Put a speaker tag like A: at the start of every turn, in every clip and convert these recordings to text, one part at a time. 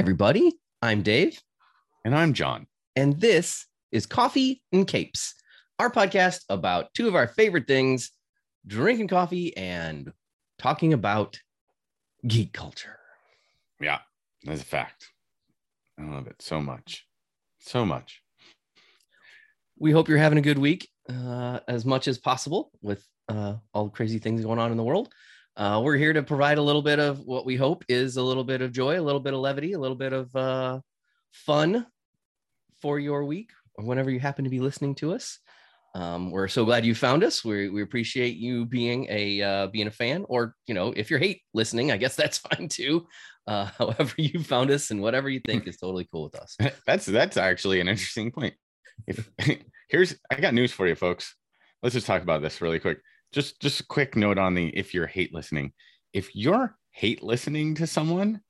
A: Everybody. I'm Dave,
B: And I'm John.
A: and this is Coffee and Capes, our podcast about two of our favorite things drinking coffee and talking about geek culture.
B: Yeah, that's a fact. I love it so much. So much.
A: We hope you're having a good week uh, as much as possible with uh, all the crazy things going on in the world. Uh, we're here to provide a little bit of what we hope is a little bit of joy, a little bit of levity, a little bit of uh, fun for your week or whenever you happen to be listening to us. Um, we're so glad you found us. We, we appreciate you being a uh, being a fan, or you know, if you're hate listening, I guess that's fine too. Uh, however you found us and whatever you think is totally cool with us.
B: That's that's actually an interesting point. If here's I got news for you folks. Let's just talk about this really quick. Just just a quick note on the if you're hate listening. If you're hate listening to someone,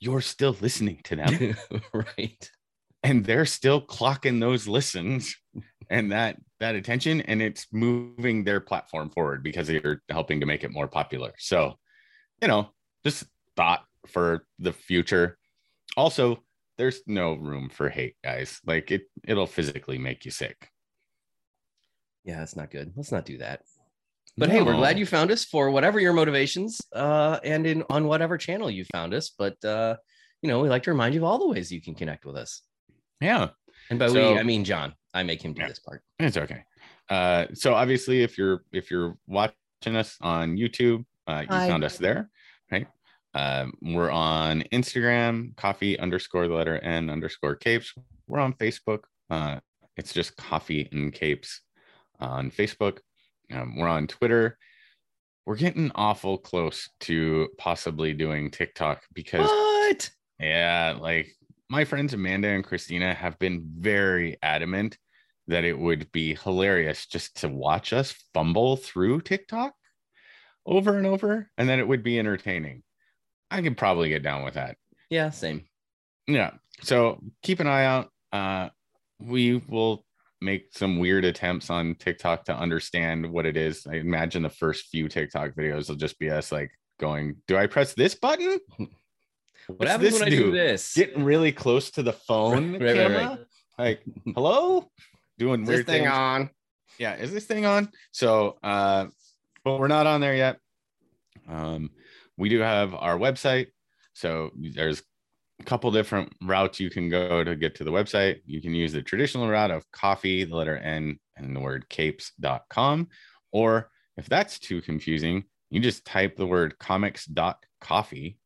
B: you're still listening to them
A: right.
B: and they're still clocking those listens and that that attention and it's moving their platform forward because you're helping to make it more popular so you know just thought for the future also there's no room for hate guys like it it'll physically make you sick
A: Yeah, that's not good. Let's not do that. But hey, we're glad you found us for whatever your motivations uh, and in on whatever channel you found us. But uh, you know, we like to remind you of all the ways you can connect with us.
B: yeah
A: And by
B: So-
A: we, I mean John. I make him do
B: Yeah.
A: this part.
B: It's okay. Uh, so obviously, if you're if you're watching us on YouTube, uh, you
A: Hi.
B: found us there, right? Um, we're on Instagram, coffee underscore the letter N underscore capes. We're on Facebook. Uh, it's just coffee and capes on Facebook. Um, we're on Twitter. We're getting awful close to possibly doing TikTok because
A: What?
B: yeah, like my friends Amanda and Christina have been very adamant that it would be hilarious just to watch us fumble through TikTok over and over and that it would be entertaining. I could probably get down with that.
A: Yeah, same.
B: Yeah. So keep an eye out. Uh, we will make some weird attempts on TikTok to understand what it is. I imagine the first few TikTok videos will just be us like going, Do I press this button?
A: What
B: What's
A: happens
B: this
A: when I do
B: do?
A: this?
B: getting really close to the phone
A: Right, right,
B: camera.
A: right.
B: Like, hello, doing
A: Is
B: weird
A: this thing
B: things.
A: on?
B: Yeah, is this thing on? So, uh, but we're not on there yet. Um, we do have our website. So there's a couple different routes you can go to get to the website. You can use the traditional route of coffee, the letter N, and the word capes.com. Or if that's too confusing, you just type the word comics.coffee,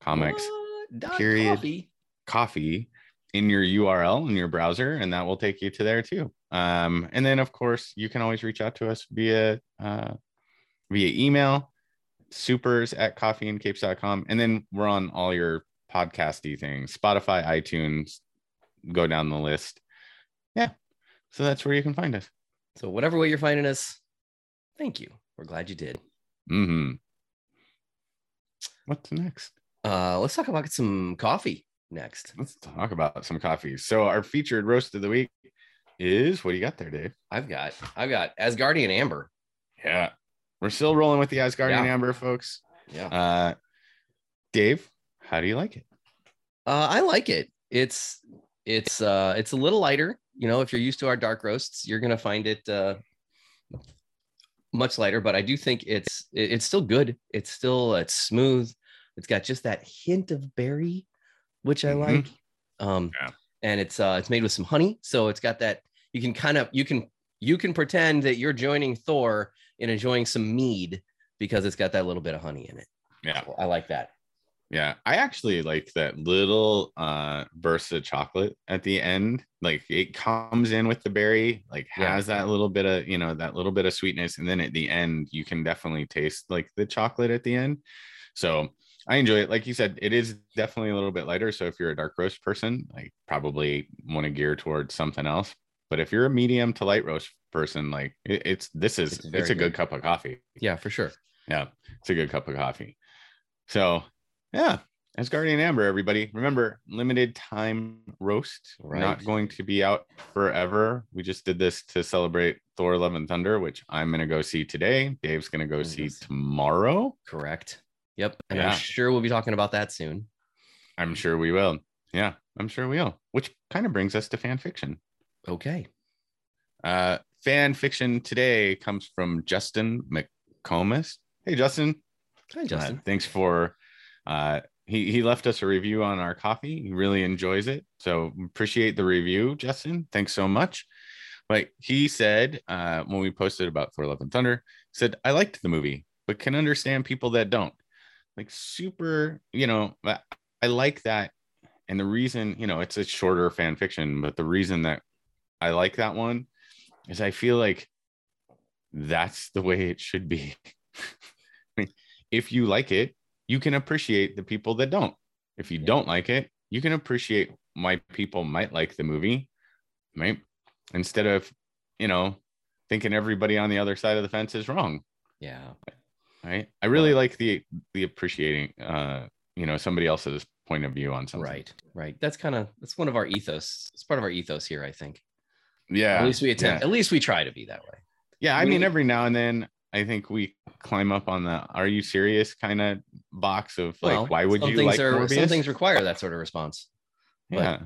B: comics
A: What? Dot
B: period.
A: coffee.
B: coffee in your URL in your browser, and that will take you to there too. Um, and then, of course, you can always reach out to us via uh, via email, supers at coffeeandcapes.com. And then we're on all your podcasty things, Spotify, iTunes, go down the list. Yeah. So that's where you can find us.
A: So whatever way you're finding us, thank you. We're glad you did.
B: hmm What's next?
A: Uh, let's talk about some coffee next.
B: Let's talk about some coffees. So our featured roast of the week is what do you got there, Dave?
A: I've got I've got Asgardian Amber.
B: Yeah. We're still rolling with the Asgardian
A: Yeah.
B: Amber, folks.
A: Yeah.
B: Uh, Dave, how do you like it?
A: Uh, I like it. It's it's uh it's a little lighter. You know, if you're used to our dark roasts, you're gonna find it uh much lighter, but I do think it's it's still good. It's still it's smooth. It's got just that hint of berry, which I
B: Mhm.
A: like. Um
B: Yeah.
A: and it's uh it's made with some honey, so it's got that you can kind of you can you can pretend that you're joining Thor in enjoying some mead because it's got that little bit of honey in it.
B: Yeah.
A: I like that.
B: Yeah. I actually like that little uh burst of chocolate at the end. Like it comes in with the berry, like
A: Yeah.
B: has that little bit of, you know, that little bit of sweetness. And then at the end, you can definitely taste like the chocolate at the end. So I enjoy it. Like you said, it is definitely a little bit lighter. So if you're a dark roast person, like probably want to gear towards something else. But if you're a medium to light roast person, like it, it's this is
A: It's
B: it's, a good
A: good.
B: cup of coffee.
A: Yeah, for sure.
B: Yeah, it's a good cup of coffee. So yeah, Asgardian Amber, everybody. Remember, limited time roast.
A: Right.
B: Not going to be out forever. We just did this to celebrate Thor Love and Thunder, which I'm gonna go see today. Dave's gonna go see tomorrow.
A: Correct. Yep. And
B: Yeah.
A: I'm sure we'll be talking about that soon.
B: I'm sure we will. Yeah, I'm sure we will. Which kind of brings us to fan fiction.
A: Okay.
B: Uh, fan fiction today comes from Justin McComas. Hey, Justin.
A: Hi, Justin.
B: Uh, thanks for. Uh, he he left us a review on our coffee. He really enjoys it, so appreciate the review, Justin. Thanks so much. But he said uh, when we posted about Thor: Love and Thunder, said I liked the movie, but can understand people that don't. Like super, you know, I, I like that, and the reason, you know, it's a shorter fan fiction, but the reason that I like that one is I feel like that's the way it should be. I mean, if you like it, you can appreciate the people that don't. If you don't like it, you can appreciate why people might like the movie, right? Instead of, you know, thinking everybody on the other side of the fence is wrong.
A: Yeah.
B: Right. I really like the the appreciating uh, you know, somebody else's point of view on something.
A: Right. Right. That's kind of that's one of our ethos. It's part of our ethos here, I think.
B: Yeah.
A: At least we attempt.
B: yeah.
A: At least we try to be that way.
B: Yeah, I mean, every now and then I think we climb up on the "Are you serious?" kind of box of like,
A: Well,
B: why would you like
A: are,
B: Morbius?
A: Some things require that sort of response. but-
B: yeah,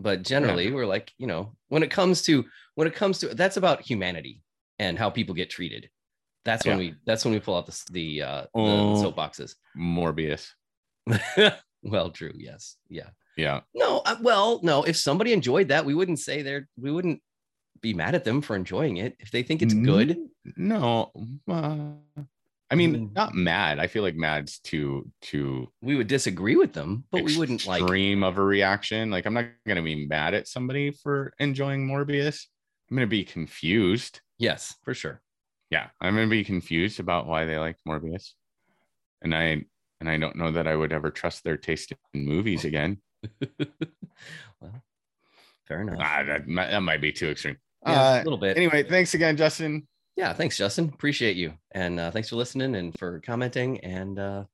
A: but generally we're like you know when it comes to when it comes to that's about humanity and how people get treated that's when
B: Yeah.
A: we that's when we pull out the the uh the
B: Oh.
A: soapboxes
B: Morbius.
A: well true yes yeah
B: Yeah,
A: no uh, well no if somebody enjoyed that we wouldn't say they're we wouldn't be mad at them for enjoying it if they think it's good
B: No, uh, I mean,
A: Mm.
B: not mad. I feel like mad's too too
A: we would disagree with them but we wouldn't like
B: extreme of a reaction. Like, I'm not gonna be mad at somebody for enjoying Morbius. I'm gonna be confused.
A: yes for sure
B: Yeah, I'm gonna be confused about why they like Morbius, and I and I don't know that I would ever trust their taste in movies again.
A: well fair enough
B: Ah, that, might- that might be too extreme.
A: Yeah,
B: Uh,
A: a little bit.
B: anyway, thanks again, Justin.
A: yeah thanks justin. Appreciate you. And uh, thanks for listening and for commenting and uh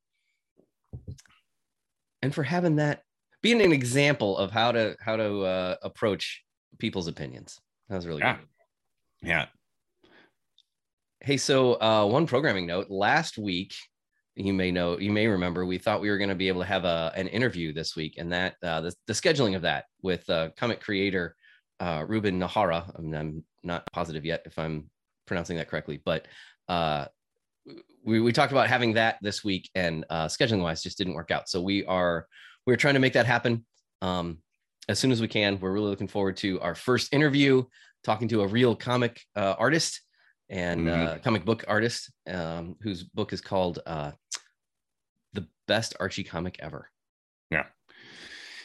A: and for having that being an example of how to how to uh approach people's opinions. That was really
B: Yeah.
A: good
B: Yeah,
A: hey so uh one programming note. Last week you may know you may remember we thought we were going to be able to have a an interview this week and that uh the, the scheduling of that with uh comic creator uh ruben nahara I mean, i'm not positive yet if i'm pronouncing that correctly but uh we, we talked about having that this week and uh scheduling wise just didn't work out so we are we're trying to make that happen um as soon as we can we're really looking forward to our first interview talking to a real comic uh, artist and
B: Mhm.
A: uh, comic book artist um, whose book is called uh, the best archie comic ever.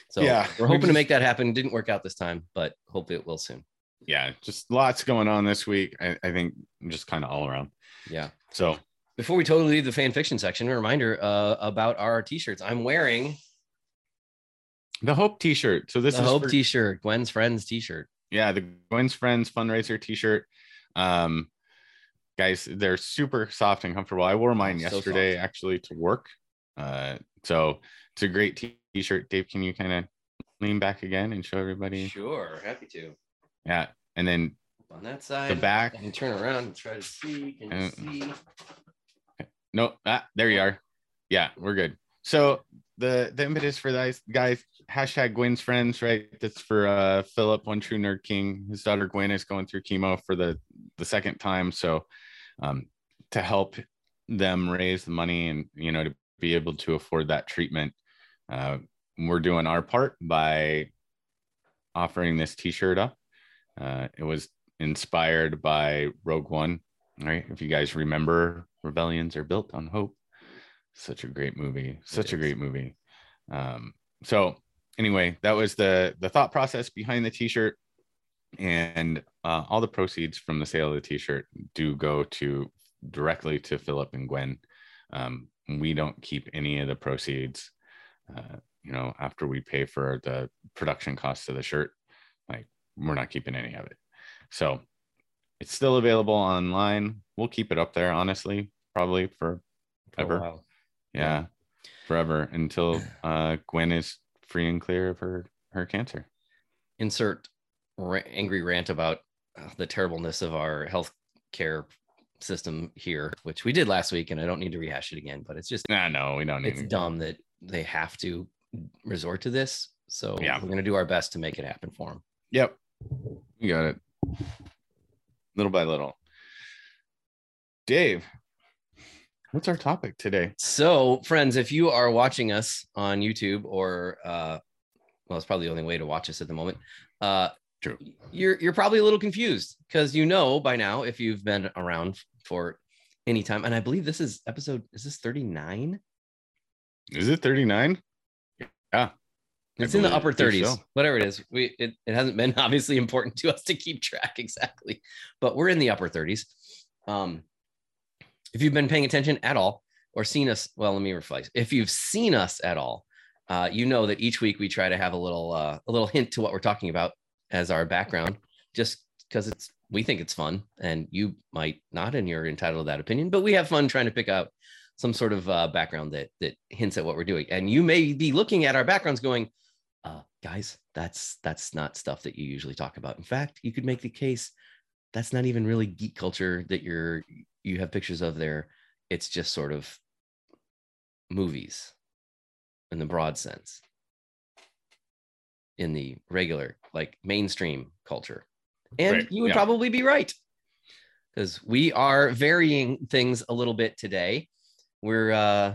A: So
B: Yeah,
A: we're
B: we
A: hoping to make that happen didn't work out this time but hopefully it will soon
B: yeah, just lots going on this week. I, I think just kind of all around.
A: yeah
B: So
A: before we totally leave the fan fiction section a reminder uh, about our t-shirts i'm wearing
B: the Hope T-shirt. So this
A: the
B: is
A: hope
B: for-
A: t-shirt gwen's friends t-shirt
B: yeah, the Gwen's Friends fundraiser T-shirt. Um, guys, they're super soft and comfortable. I wore mine
A: Oh, so
B: yesterday actually to work. Uh, so it's a great t- T-shirt. Dave, can you kind of lean back again and show everybody?
A: sure happy to
B: Yeah, and then
A: on that side
B: the back.
A: and turn around and try to see can you
B: Uh,
A: see
B: No, ah, there you are. Yeah, we're good. So the the impetus for those guys hashtag Gwen's friends, right? That's for uh Philip, one true nerd king. His daughter Gwen is going through chemo for the the second time. So um to help them raise the money and you know to be able to afford that treatment, uh, we're doing our part by offering this t-shirt up. Uh, it was inspired by Rogue One, right? If you guys remember, rebellions are built on hope. Such a great movie. Such a great movie. Um, so anyway, that was the the thought process behind the t-shirt, and uh, all the proceeds from the sale of the t-shirt do go to directly to Philip and Gwen. Um, we don't keep any of the proceeds. Uh, you know, after we pay for the production costs of the shirt, like we're not keeping any of it. So it's still available online. We'll keep it up there, honestly, probably for ever.
A: while.
B: yeah, forever until uh, Gwen is free and clear of her her cancer.
A: insert ra- angry rant about uh, the terribleness of our health care system here, which we did last week, and I don't need to rehash it again. But it's just
B: Nah, no, we don't need.
A: it's dumb that they have to resort to this. So
B: Yeah.
A: we're gonna do our best to make it happen for them.
B: Yep. You got it. Little by little. Dave, what's our topic today?
A: So, friends, if you are watching us on YouTube or uh well, it's probably the only way to watch us at the moment. Uh
B: True.
A: You're you're probably a little confused because you know by now if you've been around for any time, and I believe this is episode is this 39?
B: Is it 39? Yeah.
A: It's in the upper 30s,
B: so.
A: whatever it is. We it, it hasn't been obviously important to us to keep track exactly, but we're in the upper 30s. Um, if you've been paying attention at all or seen us, well, let me rephrase. If you've seen us at all, uh, you know that each week we try to have a little uh, a little hint to what we're talking about as our background, just because it's we think it's fun, and you might not, and you're entitled to that opinion. But we have fun trying to pick out some sort of uh, background that that hints at what we're doing. And you may be looking at our backgrounds, going, uh, "Guys, that's that's not stuff that you usually talk about." In fact, you could make the case that's not even really geek culture that you're you have pictures of there. It's just sort of movies in the broad sense in the regular like mainstream culture and
B: Right,
A: you would
B: yeah.
A: probably be right because we are varying things a little bit today we're uh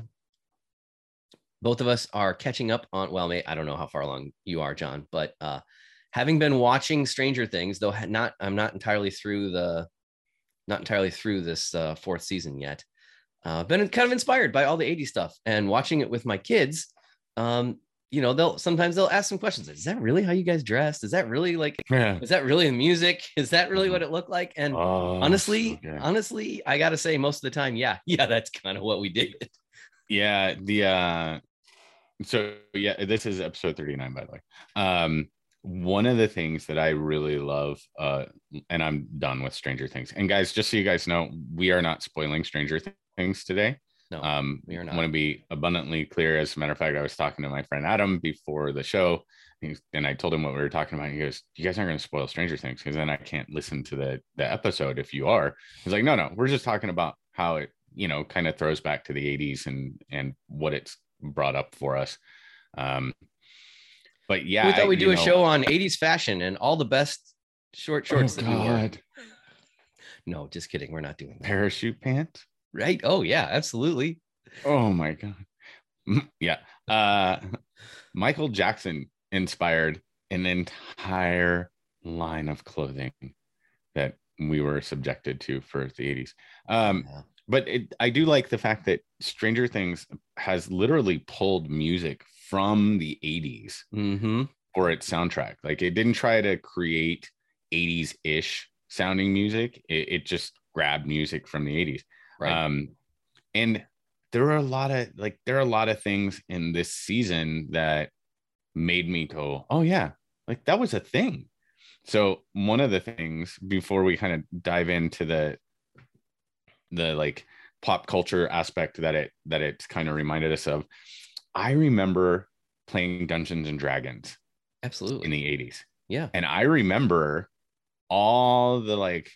A: both of us are catching up on well mate, i don't know how far along you are john but uh having been watching stranger things though not i'm not entirely through the not entirely through this uh, fourth season yet uh, been kind of inspired by all the 80s stuff and watching it with my kids um you know they'll sometimes they'll ask some questions is that really how you guys dressed? Is that really like
B: Yeah.
A: is that really the music? Is that really what it looked like? And
B: Oh,
A: honestly
B: good.
A: honestly i gotta say most of the time yeah yeah that's kind of what we did.
B: Yeah the uh so yeah this is episode 39 by the way. Um one of the things that i really love uh and i'm done with stranger things. And guys just so you guys know we are not spoiling stranger things today
A: no
B: um
A: we are
B: i want to be abundantly clear as a matter of fact i was talking to my friend adam before the show and i told him what we were talking about he goes you guys aren't going to spoil stranger things because then i can't listen to the the episode if you are. He's like no no we're just talking about how it you know kind of throws back to the 80s and and what it's brought up for us. Um but yeah
A: we thought we'd do a
B: know-
A: show on 80s fashion and all the best short shorts
B: oh,
A: that we wore
B: God.
A: no just kidding we're not doing that.
B: Parachute pants
A: right oh yeah absolutely
B: Oh my god. Yeah. Uh Michael Jackson inspired an entire line of clothing that we were subjected to for the 80s. Um
A: Yeah.
B: but it, I do like the fact that Stranger Things has literally pulled music from the 80s
A: mm-hmm
B: for its soundtrack. Like it didn't try to create 80s ish sounding music. It, it just grabbed music from the 80s.
A: Right
B: Um, and there are a lot of like there are a lot of things in this season that made me go, oh yeah, like that was a thing. So one of the things before we kind of dive into the the like pop culture aspect that it that it's kind of reminded us of, I remember playing Dungeons and Dragons
A: absolutely
B: in the 80s.
A: yeah
B: And I remember all the like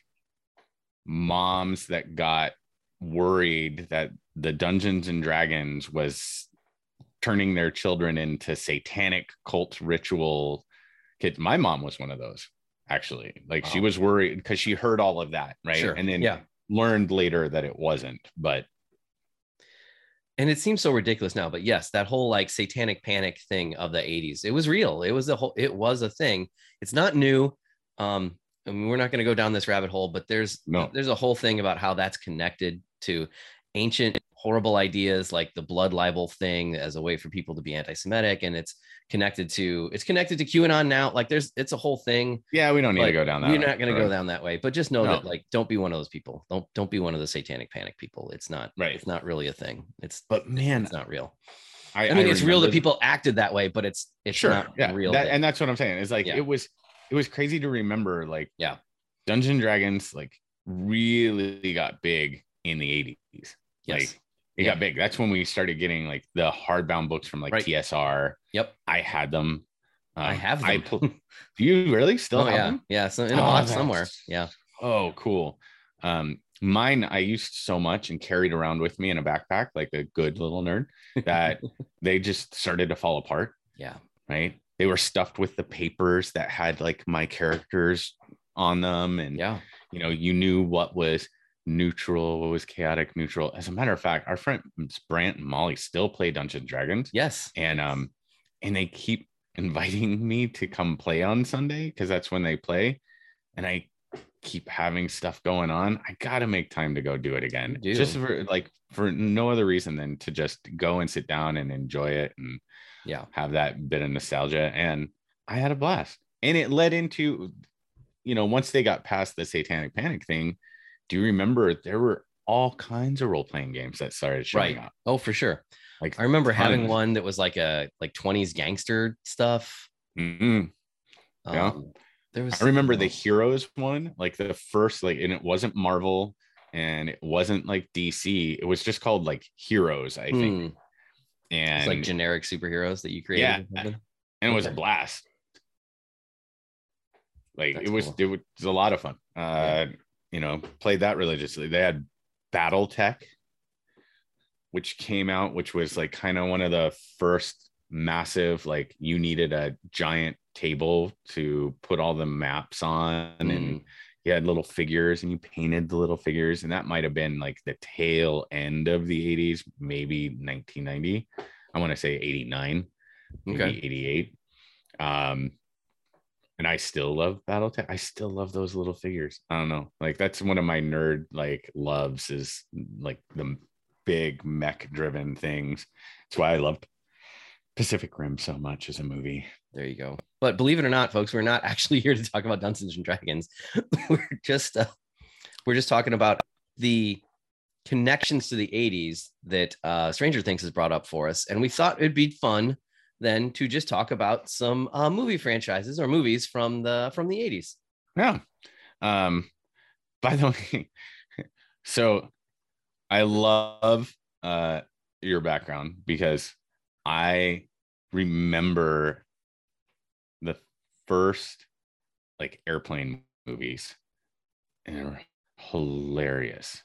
B: moms that got worried that the Dungeons and Dragons was turning their children into satanic cult ritual kids. My mom was one of those actually. Like she was worried because she heard all of that, right?
A: Sure.
B: And then
A: Yeah.
B: learned later that it wasn't. But
A: and it seems so ridiculous now but yes that whole like satanic panic thing of the 80s it was real it was a whole it was a thing it's not new um I mean, we're not going to go down this rabbit hole but there's
B: No.
A: there's a whole thing about how that's connected to ancient horrible ideas like the blood libel thing as a way for people to be anti-semitic and it's connected to it's connected to qanon now like there's it's a whole thing
B: yeah, we don't need
A: but
B: to go down that.
A: we're not going to go down that way but just know
B: No.
A: that like don't be one of those people don't don't be one of the satanic panic people it's not
B: Right.
A: it's not really a thing it's
B: But man,
A: it's not real
B: I,
A: I mean, it's real that people acted that way, but it's it's
B: sure
A: not
B: yeah
A: real.
B: that- and that's what i'm saying it's like
A: Yeah.
B: it was it was crazy to remember like
A: Yeah.
B: dungeon dragons like really got big in the 80s
A: yes,
B: like it
A: Yeah.
B: got big that's when we started getting like the hardbound books from like
A: Right.
B: tsr
A: Yep.
B: i had them
A: I
B: Um,
A: have them.
B: I pl- do you really still
A: oh
B: have
A: yeah,
B: them
A: yeah, so in a
B: Oh,
A: box somewhere. Yeah,
B: oh cool um mine I used so much and carried around with me in a backpack like a good little nerd that they just started to fall apart.
A: Yeah.
B: Right. They were stuffed with the papers that had like my characters on them. And,
A: Yeah.
B: you know, you knew what was neutral, what was chaotic neutral. As a matter of fact, our friends Brant and Molly still play Dungeons and Dragons.
A: Yes.
B: And, um, and they keep inviting me to come play on Sunday because that's when they play. And I keep having stuff going on. I gotta make time to go do it again.
A: Do.
B: Just for like for no other reason than to just go and sit down and enjoy it and
A: Yeah.
B: have that bit of nostalgia. And I had a blast. And it led into, you know, once they got past the satanic panic thing, do you remember there were all kinds of role-playing games that started showing
A: Right.
B: up?
A: Oh, for sure.
B: Like
A: I remember having one that was like a like 20s gangster stuff.
B: Mhm. Yeah.
A: Um, there was
B: I remember the. Heroes one, like the first, like, and it wasn't Marvel and it wasn't like DC. It was just called like Heroes, I think.
A: Hmm,
B: And
A: it's like generic superheroes that you created.
B: Yeah. and it was a blast. Like
A: That's
B: it was,
A: cool.
B: it was a lot of fun. Uh, you know, played that religiously. They had Battle Tech, which came out, which was like kind of one of the first massive, like you needed a giant table to put all the maps on and You had little figures and you painted the little figures and that might have been like the tail end of the 80s maybe 1990 i want to say 89 maybe
A: Okay.
B: 88 um and i still love battletech. I still love those little figures. I don't know. Like that's one of my nerd like loves is like the big mech driven things. That's why i loved pacific rim so much as a movie
A: There you go. But believe it or not, folks, we're not actually here to talk about Dungeons and Dragons. we're just uh, we're just talking about the connections to the 80s that uh, Stranger Things has brought up for us, and we thought it'd be fun then to just talk about some uh, movie franchises or movies from the from the 80s.
B: Yeah. Um, by the way, so I love uh your background because I remember first like airplane movies and they were hilarious.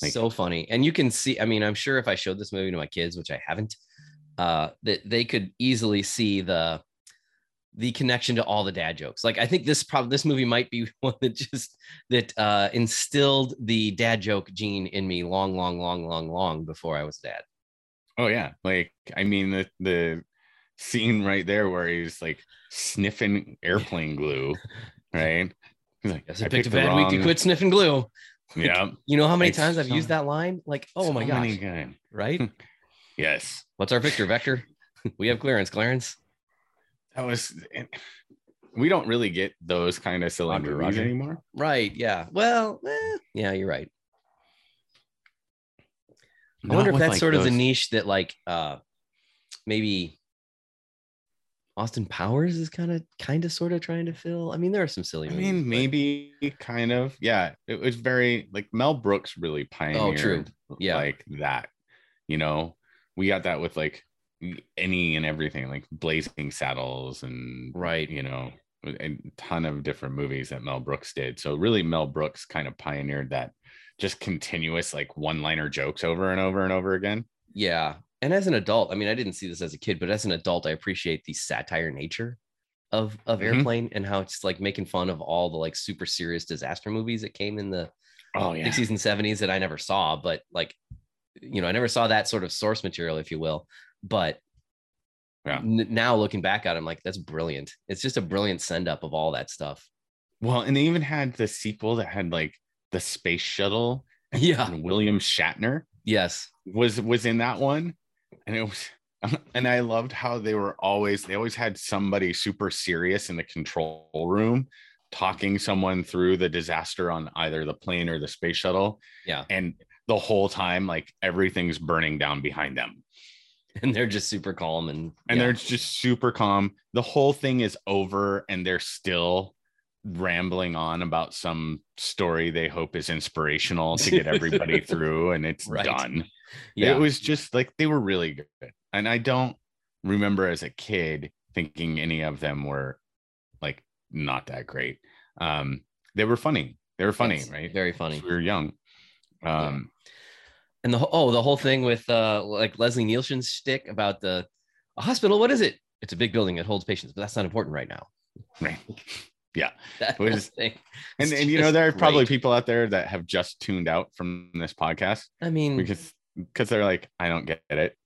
B: Like-
A: so funny, and you can see. I mean, I'm sure if I showed this movie to my kids, which I haven't, uh, that they could easily see the the connection to all the dad jokes. Like I think this probably this movie might be one that just that uh, instilled the dad joke gene in me long, long, long, long, long before I was dad.
B: Oh yeah, like I mean the the scene right there where he's like sniffing airplane glue, right? He's like,
A: Guess I picked a bad week to quit sniffing glue.
B: Yeah.
A: You know how many
B: It's
A: times I've
B: so-
A: used that line? Like, oh my
B: So
A: gosh,
B: many
A: right?
B: Yes.
A: What's our Victor Vector? we have clearance, Clarence.
B: That was we don't really get those kind of silly
A: Roger,
B: movies
A: Roger.
B: anymore.
A: Right. Yeah. Well, eh, yeah, you're right. I
B: Not
A: wonder if that's
B: like,
A: sort of the niche that like uh maybe Austin Powers is kind of kind of sort of trying to fill. I mean, there are some silly
B: I
A: movies.
B: mean,
A: but-
B: maybe kind of. Yeah, it was very like Mel Brooks really pioneered
A: Oh, true. Yeah.
B: like that. You know, we got that with like any and everything, like Blazing Saddles and
A: Right.
B: you know, a ton of different movies that Mel Brooks did. So really Mel Brooks kind of pioneered that just continuous like one-liner jokes over and over and over again.
A: Yeah. And as an adult, I mean, I didn't see this as a kid, but as an adult, I appreciate the satire nature of of
B: Mhm.
A: Airplane and how it's like making fun of all the like super serious disaster movies that came in the
B: Oh yeah.
A: 60s and 70s that I never saw, but like, you know, I never saw that sort of source material, if you will. But
B: Yeah.
A: n- now looking back at it, I'm like, that's brilliant. It's just a brilliant send up of all that stuff.
B: Well, and they even had the sequel that had like the space shuttle
A: Yeah.
B: and William Shatner
A: Yes.
B: was was in that one. And it was and I loved how they were always they always had somebody super serious in the control room talking someone through the disaster on either the plane or the space shuttle.
A: Yeah.
B: And the whole time, like everything's burning down behind them.
A: And they're just super calm and,
B: and
A: yeah.
B: they're just super calm. The whole thing is over, and they're still rambling on about some story they hope is inspirational to get everybody through, and it's
A: Right.
B: done.
A: yeah.
B: It was just like they were really good, and I don't remember as a kid thinking any of them were like not that great. Um, they were funny. They were funny,
A: Yes,
B: right?
A: Very funny.
B: We were young. Um,
A: And the oh, the whole thing with uh like Leslie Nielsen's stick about the hospital. What is it? It's a big building that holds patients, but that's not important right now.
B: Right. Yeah. Was- and and you know there are probably
A: great.
B: people out there that have just tuned out from this podcast
A: I mean,
B: because because they're like I don't get it,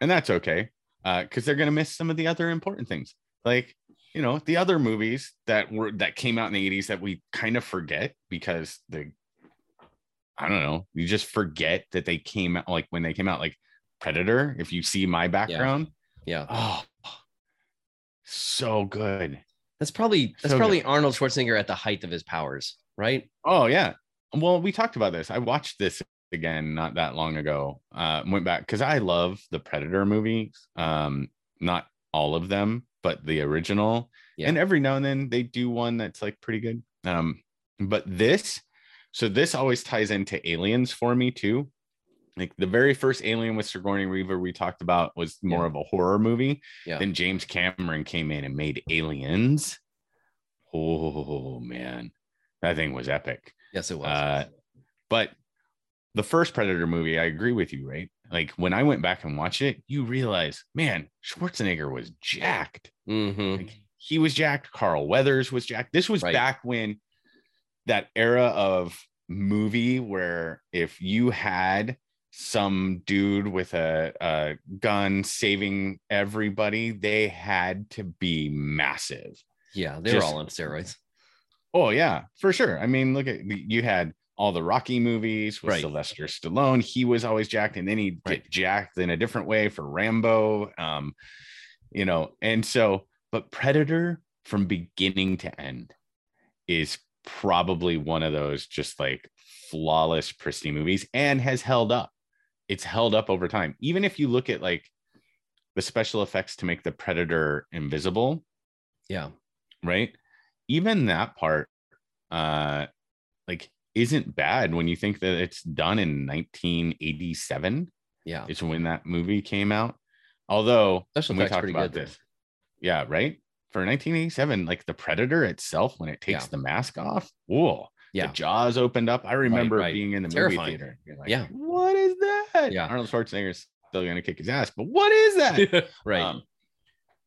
B: and that's okay uh, because they're gonna miss some of the other important things. Like you know the other movies that were that came out in the 80s that we kind of forget because they I don't know you just forget that they came out like when they came out like Predator if you see my background.
A: Yeah,
B: oh so good
A: that's probably that's
B: So
A: probably Arnold Schwarzenegger at the height of his powers, right?
B: Oh yeah. Well, we talked about this. I watched this again not that long ago. Uh went back because I love the Predator movies. Um, not all of them, but the original.
A: Yeah.
B: And every now and then they do one that's like pretty good. Um, but this, so this always ties into aliens for me too. Like the very first Alien with Sigourney Weaver we talked about was more
A: Yeah.
B: of a horror movie.
A: Yeah.
B: Then James Cameron came in and made Aliens. Oh man, that thing was epic.
A: Yes, it was.
B: Uh, but the first Predator movie, I agree with you, right? Like when I went back and watched it, you realize, man, Schwarzenegger was jacked.
A: Mhm.
B: Like, he was jacked. Carl Weathers was jacked. This was
A: Right.
B: back when that era of movie where if you had some dude with a, a gun saving everybody, they had to be massive.
A: Yeah, they were
B: just-
A: all on steroids.
B: Oh yeah, for sure. I mean, look at you had all the Rocky movies with
A: Right.
B: Sylvester Stallone. He was always jacked, and then he'd
A: Right.
B: get jacked in a different way for Rambo. Um, you know, and so, but Predator from beginning to end is probably one of those just like flawless, pristine movies and has held up. It's held up over time. Even if you look at like the special effects to make the Predator invisible,
A: Yeah.
B: right even that part uh like isn't bad when you think that it's done in 1987
A: Yeah.
B: it's when that movie came out although
A: Special
B: when we talked about
A: good, though.
B: this yeah right for 1987 like the predator itself when it takes
A: Yeah.
B: the mask off whoa
A: Yeah.
B: the jaws opened up i remember
A: right.
B: being in the
A: Terrifying.
B: movie theater like,
A: Yeah.
B: what is that
A: Yeah.
B: arnold schwarzenegger's still gonna kick his ass but what is that
A: right.
B: um,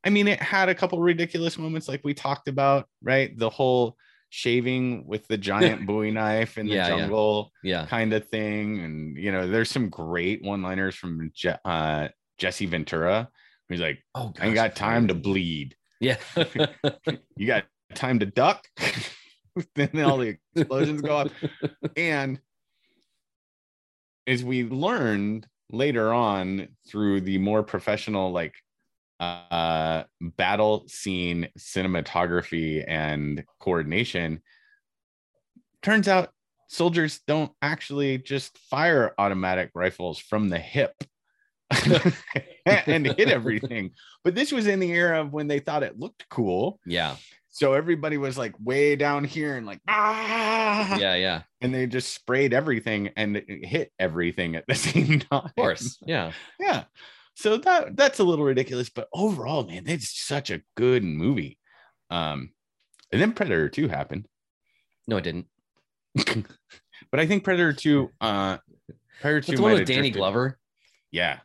B: I mean, it had a couple ridiculous moments, like we talked about, right? The whole shaving with the giant Bowie knife in the
A: Yeah, yeah.
B: jungle
A: yeah.
B: kind of thing, and you know, there's some great one-liners from Je- uh, Jesse Ventura. He's like,
A: Oh,
B: "I ain't got time to bleed.
A: Yeah.
B: You got time to duck." then all the explosions go off, and as we learned later on through the more professional like uh battle scene cinematography and coordination turns out soldiers don't actually just fire automatic rifles from the hip and hit everything. But this was in the era of when they thought it looked cool.
A: Yeah.
B: So everybody was like way down here and like ah
A: Yeah. Yeah.
B: and they just sprayed everything and hit everything at the same time.
A: Of course. Yeah.
B: Yeah. So that that's a little ridiculous, but overall, man, it's such a good movie. Um, and then Predator 2 happened.
A: No, it didn't.
B: but I think Predator 2, uh Predator 2
A: the one with Danny
B: drifted-
A: Glover
B: Yeah,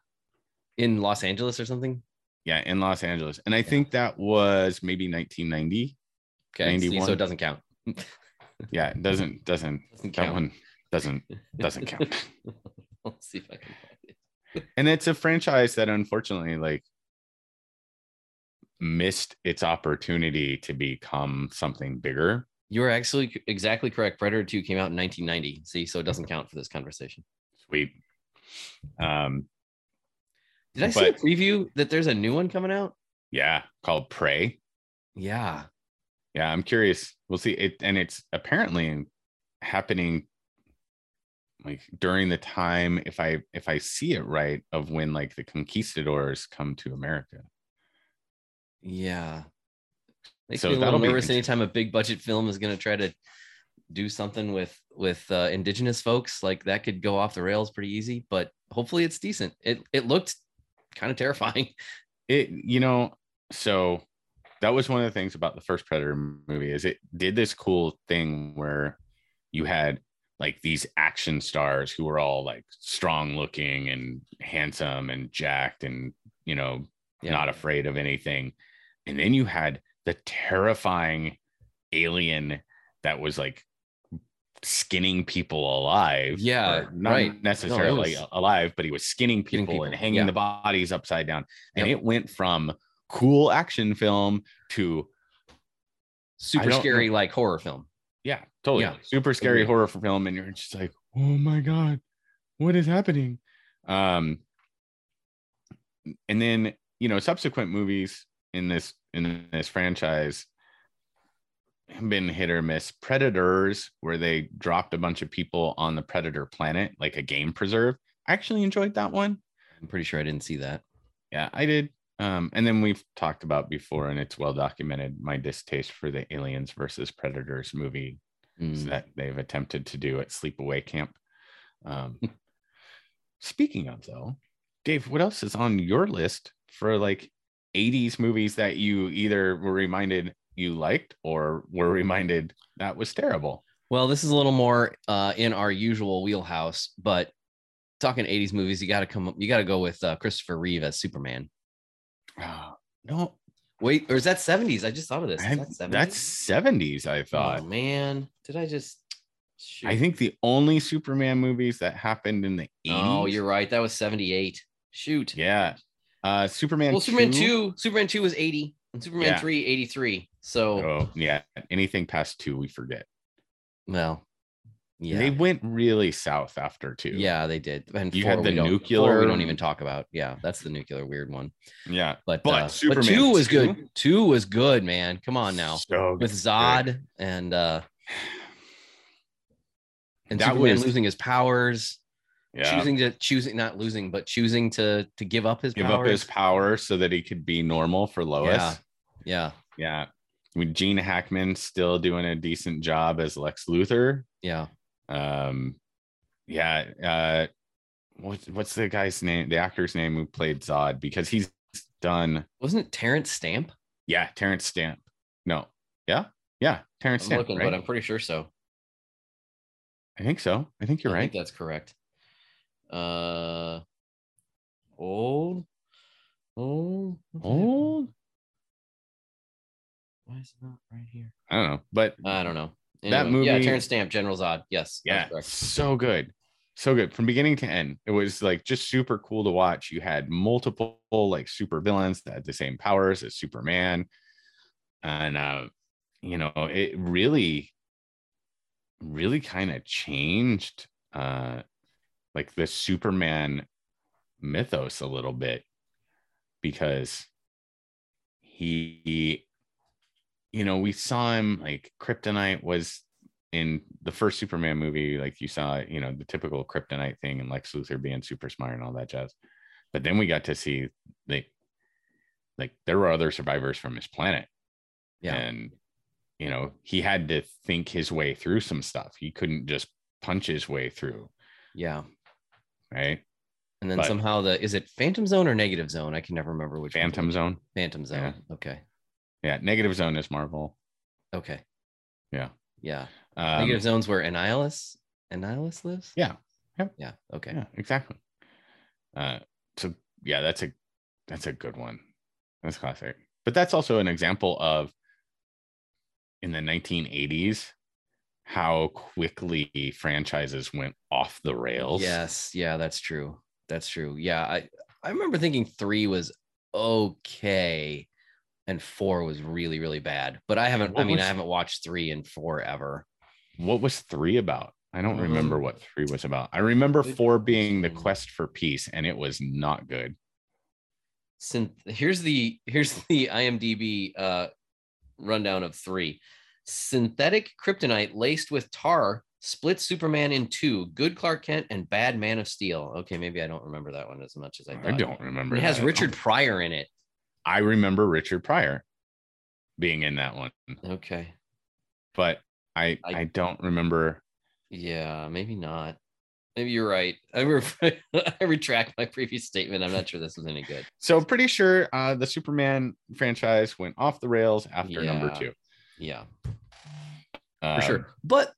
A: in Los Angeles or something?
B: Yeah, in Los Angeles. And I think that was maybe 1990.
A: Okay. see, so it doesn't count.
B: Yeah, it doesn't doesn't
A: Doesn't
B: that
A: count.
B: one doesn't doesn't count.
A: Let's see if I can find it.
B: and it's a franchise that unfortunately like missed its opportunity to become something bigger
A: You are actually exactly correct. Predator 2 came out in 1990. See, so it doesn't count for this conversation.
B: sweet um
A: Did I see a preview that there's a new one coming out?
B: yeah called prey
A: Yeah.
B: yeah i'm curious we'll see it and it's apparently happening like during the time if i if i see it right of when like the conquistadors come to america
A: Yeah. Makes
B: So
A: me a little nervous anytime a big budget film is going to try to do something with with uh, indigenous folks. Like that could go off the rails pretty easy, but hopefully it's decent. It it looked kind of terrifying.
B: it you know so that was one of the things about the first predator movie is it did this cool thing where you had like these action stars who were all like strong looking and handsome and jacked and you know
A: Yeah.
B: not afraid of anything and then you had the terrifying alien that was like skinning people alive
A: Yeah,
B: not
A: right.
B: necessarily
A: was-
B: alive but he was skinning people,
A: people,
B: and hanging
A: yeah.
B: the bodies upside down and
A: Yep.
B: it went from cool action film to
A: Super scary, like horror film.
B: yeah totally
A: Yeah.
B: super scary horror film and you're just like oh my god what is happening um and then you know subsequent movies in this in this franchise been hit or miss. Predators where they dropped a bunch of people on the predator planet like a game preserve. I actually enjoyed that one.
A: I'm pretty sure I didn't see that.
B: yeah i did. Um and then we've talked about before and it's well documented my distaste for the aliens versus predators movie
A: Mm.
B: that they've attempted to do at sleepaway camp. Um speaking of though dave what else is on your list for like 80s movies that you either were reminded you liked or were reminded that was terrible
A: Well, this is a little more uh, in our usual wheelhouse, but talking 80s movies, you got to come, you got to go with uh, Christopher Reeve as Superman.
B: Ah, no
A: Wait, or is that 70s? I just thought of this.
B: I-
A: that 70s?
B: that's 70s i thought
A: Oh, man. Did I just?
B: i think the only superman movies that happened in the 80s
A: Oh, you're right. That was 78. Shoot.
B: yeah uh superman
A: Well, Superman
B: 2
A: 2, Superman 2 was 80, and Superman
B: Yeah.
A: 3, 83. So,
B: oh yeah anything past two we forget
A: well, yeah.
B: They went really south after two.
A: yeah, they did. And
B: You
A: four
B: had the
A: we don't- four
B: nuclear-
A: we don't even talk about. Yeah, that's the nuclear weird one.
B: Yeah.
A: But,
B: But
A: uh, but
B: Superman
A: two was
B: 2?
A: good. Two was good, man. Come on now.
B: So
A: With
B: good.
A: Zod and uh and
B: That
A: Superman
B: was-
A: losing his powers,
B: Yeah.
A: choosing to choosing not losing, but choosing to to give up his
B: Give
A: powers.
B: up his power so that he could be normal for Lois.
A: Yeah. Yeah,
B: Yeah. With Gene Hackman still doing a decent job as Lex Luthor.
A: yeah.
B: Um, yeah. Uh, what's what's the guy's name? The actor's name who played Zod because he's done.
A: Wasn't it Terence Stamp?
B: Yeah, Terence Stamp. No. Yeah. Yeah, Terence
A: I'm
B: Stamp.
A: looking,
B: right?
A: but I'm pretty sure so.
B: I think so. I think you're
A: I
B: right.
A: think that's correct. Uh, old, old, what the heck?
B: Old.
A: Why is it not right here?
B: I don't know, but
A: I don't know.
B: That movie,
A: yeah, Terence Stamp, General Zod. Yes,
B: yeah so good so good from beginning to end it was like just super cool to watch you had multiple like super villains that had the same powers as superman and uh you know it really really kind of changed uh like the superman mythos a little bit because he you know we saw him like kryptonite was in the first Superman movie, like you saw, you know, the typical kryptonite thing and Lex Luthor being super smart and all that jazz. But then we got to see the like there were other survivors from his planet.
A: Yeah.
B: And you know, he had to think his way through some stuff. He couldn't just punch his way through,
A: Yeah.
B: Right?
A: And then
B: But-
A: somehow the is it Phantom Zone or Negative Zone? I can never remember which
B: Phantom
A: which.
B: Zone.
A: Phantom Zone. Okay.
B: Yeah, negative zone is Marvel.
A: Okay.
B: Yeah.
A: Yeah.
B: Um,
A: Negative Zone's where Annihilus Annihilus lives.
B: yeah,
A: Yeah. Okay.
B: yeah, exactly. Uh, so yeah, that's a that's a good one. That's classic. But that's also an example of in the 1980s how quickly franchises went off the rails.
A: Yes. Yeah. That's true. That's true. Yeah. I I remember thinking three was okay, and four was really really bad. But I haven't. I mean,
B: was-
A: I haven't watched three and four ever.
B: What was three about? I don't remember
A: Um,
B: what three was about. I remember four being the quest for peace, and it was not good.
A: Synth- here's the here's the IMDb uh, rundown of three. Synthetic kryptonite laced with tar splits Superman in two: good Clark Kent and bad Man of Steel. Okay, maybe I don't remember that one as much as I thought.
B: I don't remember.
A: It has Richard. Pryor in it.
B: I remember Richard Pryor being in that one,
A: Okay,
B: but I
A: I-
B: I don't remember.
A: yeah, maybe not. Maybe you're right. I, re- I retract my previous statement. I'm not sure this was any good.
B: So pretty sure uh, the Superman franchise went off the rails after number two.
A: Yeah,
B: Um,
A: for sure. But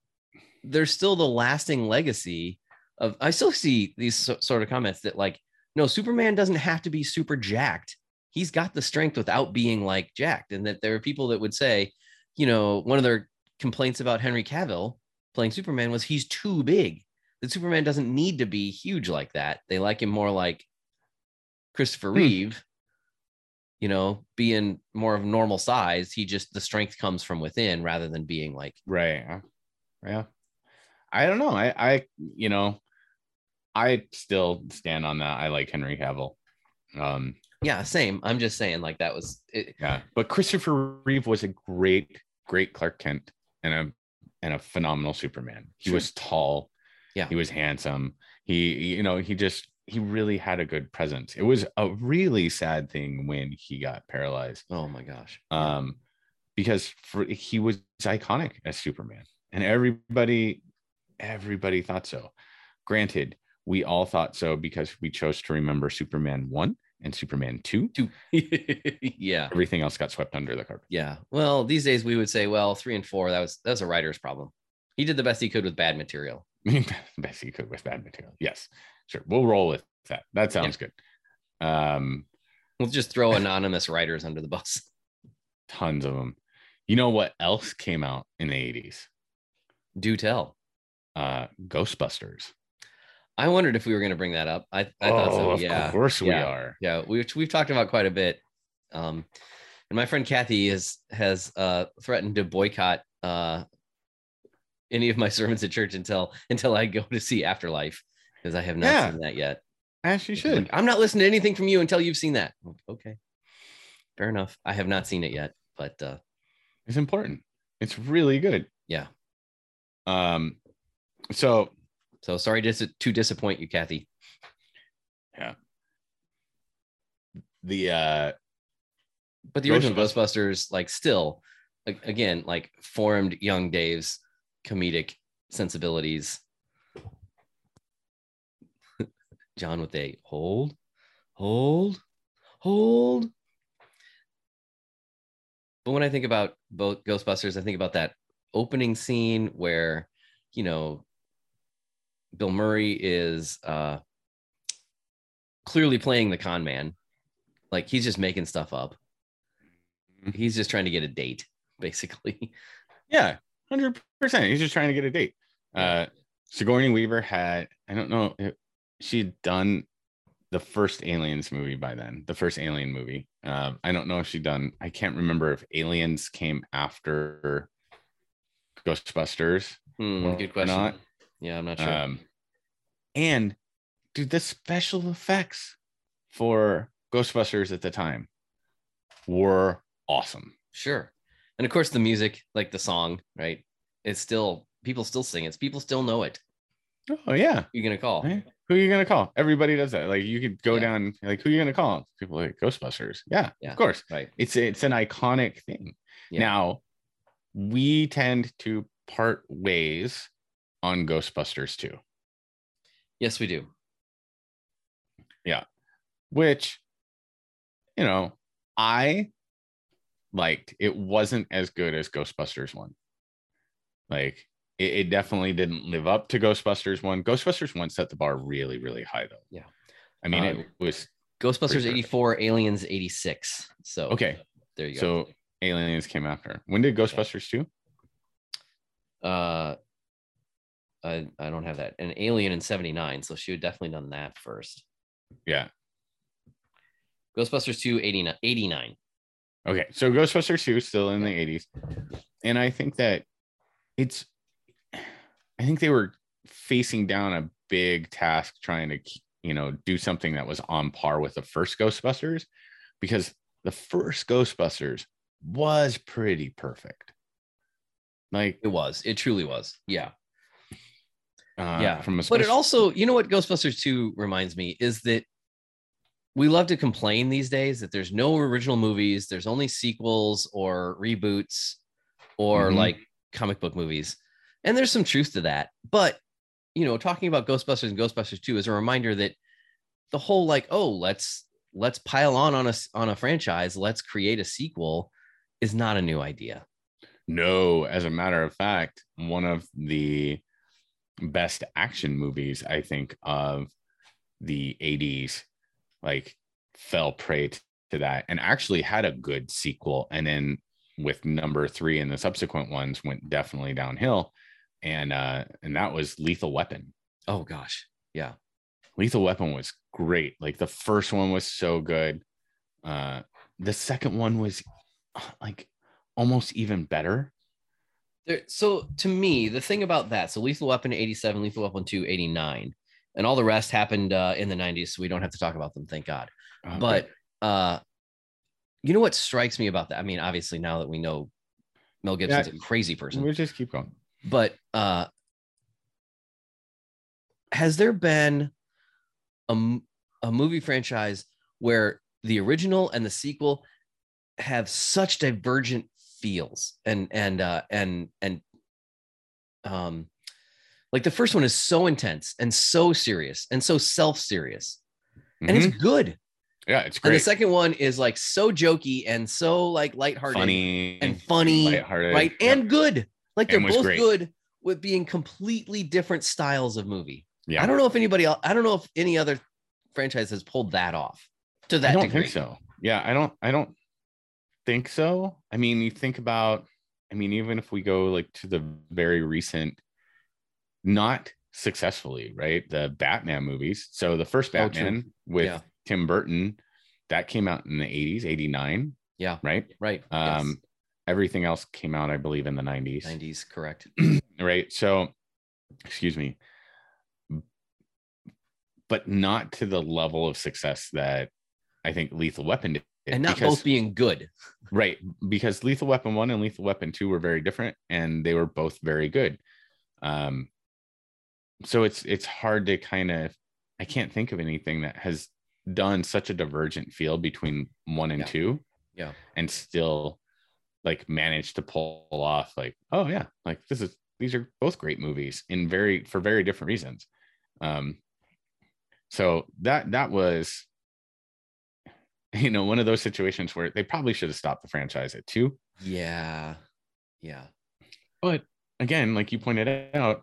A: there's still the lasting legacy of I still see these so, sort of comments that like no Superman doesn't have to be super jacked. He's got the strength without being like jacked and that there are people that would say, you know, one of their complaints about Henry Cavill playing Superman was he's too big. That Superman doesn't need to be huge like that. They like him more like Christopher
B: Hmm.
A: Reeve, you know, being more of normal size. He just the strength comes from within rather than being like
B: Right. Yeah. I don't know. I, I, you know, I still stand on that. I like Henry Cavill. Um,
A: yeah, same. I'm just saying like that was it,
B: yeah, but Christopher Reeve was a great, great Clark Kent and a and a phenomenal Superman. He
A: Sure.
B: was tall.
A: Yeah.
B: He was handsome. He, you know, he just he really had a good presence. It was a really sad thing when he got paralyzed.
A: oh my gosh.
B: um, because for, he was iconic as Superman, and everybody, everybody thought so. Granted, we all thought so because we chose to remember Superman one and Superman two.
A: Two. yeah.
B: Everything else got swept under the carpet.
A: Yeah. Well, these days we would say, well, three and four, that was that was a writer's problem. He did the best he could with bad material.
B: Mean best he could with bad material. Yes, sure. We'll roll with that. That sounds good. Um,
A: We'll just throw anonymous writers under the bus.
B: tons of them. You know what else came out in the eighties?
A: Do tell.
B: Uh, Ghostbusters.
A: I wondered if we were going to bring that up. I, I thought so.
B: Oh, of
A: Yeah.
B: course we
A: Yeah.
B: are.
A: Yeah. We, we've talked about quite a bit. Um, and my friend Kathy is, has uh, threatened to boycott uh, any of my sermons at church until until I go to see Afterlife because I have not
B: Yeah.
A: seen that yet.
B: As you should.
A: like, I'm not listening to anything from you until you've seen that. Like, Okay. Fair enough. I have not seen it yet, but uh,
B: It's important. It's really good.
A: yeah.
B: Um, so
A: So sorry to, to disappoint you, Kathy. Yeah.
B: The uh
A: But the original
B: Ghostbusters-
A: Ghostbusters, like, still, again, like, formed young Dave's comedic sensibilities. John with a hold, hold, hold. But when I think about both Ghostbusters, I think about that opening scene where, you know, Bill Murray is uh, clearly playing the con man. Like he's just making stuff up. He's just trying to get a date, basically.
B: yeah, hundred percent. He's just trying to get a date. Uh Sigourney Weaver had I don't know if she'd done the first Aliens movie by then, the first Alien movie. Um, I don't know if she'd done. I can't remember if Aliens came after Ghostbusters.
A: Hmm, good question.
B: not.
A: Yeah, I'm not sure.
B: Um, and dude, the special effects for Ghostbusters at the time were awesome.
A: sure. And of course, the music, like the song, right? It's still people still sing it. People still know it.
B: Oh yeah.
A: You're gonna call.
B: Right? Who are you gonna call? Everybody does that. Like you could go
A: Yeah.
B: down, like who are you gonna call? People like Ghostbusters. Yeah,
A: Yeah.
B: of course.
A: Right.
B: It's it's an iconic thing.
A: Yeah.
B: Now we tend to part ways on Ghostbusters too,
A: Yes, we do. Yeah.
B: Which you know, I liked it wasn't as good as Ghostbusters one. Like it, it definitely didn't live up to Ghostbusters one. Ghostbusters one set the bar really, really high though.
A: Yeah.
B: I mean,
A: Um,
B: it was
A: Ghostbusters 84, Aliens 86. So
B: okay.
A: there you go.
B: So Aliens came after. When did Ghostbusters 2?
A: uh I, I don't have that. An Alien in 79. So she would definitely done that first.
B: Yeah.
A: Ghostbusters 2, 89. 89.
B: Okay. So Ghostbusters 2 is still in the 80s. And I think that it's I think they were facing down a big task trying to you know do something that was on par with the first Ghostbusters because the first Ghostbusters was pretty perfect. Like
A: It was. It truly was. Yeah.
B: uh,
A: Yeah,
B: from a
A: But it also, you know what Ghostbusters 2 reminds me is that we love to complain these days that there's no original movies, there's only sequels or reboots or
B: Mhm.
A: like comic book movies. And there's some truth to that. But, you know, talking about Ghostbusters and Ghostbusters 2 is a reminder that the whole like, oh, let's let's pile on on a on a franchise, let's create a sequel is not a new idea.
B: No, as a matter of fact, one of the best action movies, I think, of the 80s, like fell prey to that and actually had a good sequel. And then with number three and the subsequent ones went definitely downhill. And uh, and that was Lethal Weapon.
A: Oh gosh. Yeah.
B: Lethal Weapon was great. Like the first one was so good. Uh, the second one was uh, like almost even better.
A: There, so to me, the thing about that, so Lethal Weapon 87, Lethal Weapon 2, 89, and all the rest happened uh, in the 90s. So we don't have to talk about them, thank God.
B: Okay.
A: But uh, you know what strikes me about that? I mean, obviously now that we know Mel Gibson's
B: Yeah.
A: a crazy person,
B: we'll just keep going.
A: but uh, has there been a movie franchise where the original and the sequel have such divergent feels and and uh and and um like the first one is so intense and so serious and so self-serious and
B: Mhm.
A: it's good
B: yeah, it's great.
A: and the second one is like so jokey and so like lighthearted
B: Funny
A: and funny right
B: Yep.
A: and good like they're both
B: great.
A: good with being completely different styles of movie
B: yeah,
A: i don't know if anybody else i don't know if any other franchise has pulled that off to that
B: I don't
A: degree
B: think so. Yeah, I don't. I don't think so. I mean, you think about. I mean, even if we go like to the very recent, not successfully, right? The Batman movies. So the first
A: Oh.
B: Batman with
A: Yeah.
B: Tim Burton, that came out in the eighties, eighty nine,
A: yeah
B: right?
A: right
B: Um, everything else came out, I believe, in the nineties.
A: 90s correct
B: right so excuse me but not to the level of success that i think lethal weapon did
A: and not
B: because,
A: both being good
B: right because lethal weapon 1 and lethal weapon 2 were very different and they were both very good um so it's it's hard to kind of i can't think of anything that has done such a divergent feel between 1 and
A: Yeah.
B: 2
A: Yeah.
B: and still like managed to pull off like oh yeah like this is these are both great movies in very for very different reasons um so that that was you know one of those situations where they probably should have stopped the franchise at two
A: yeah yeah
B: but again like you pointed out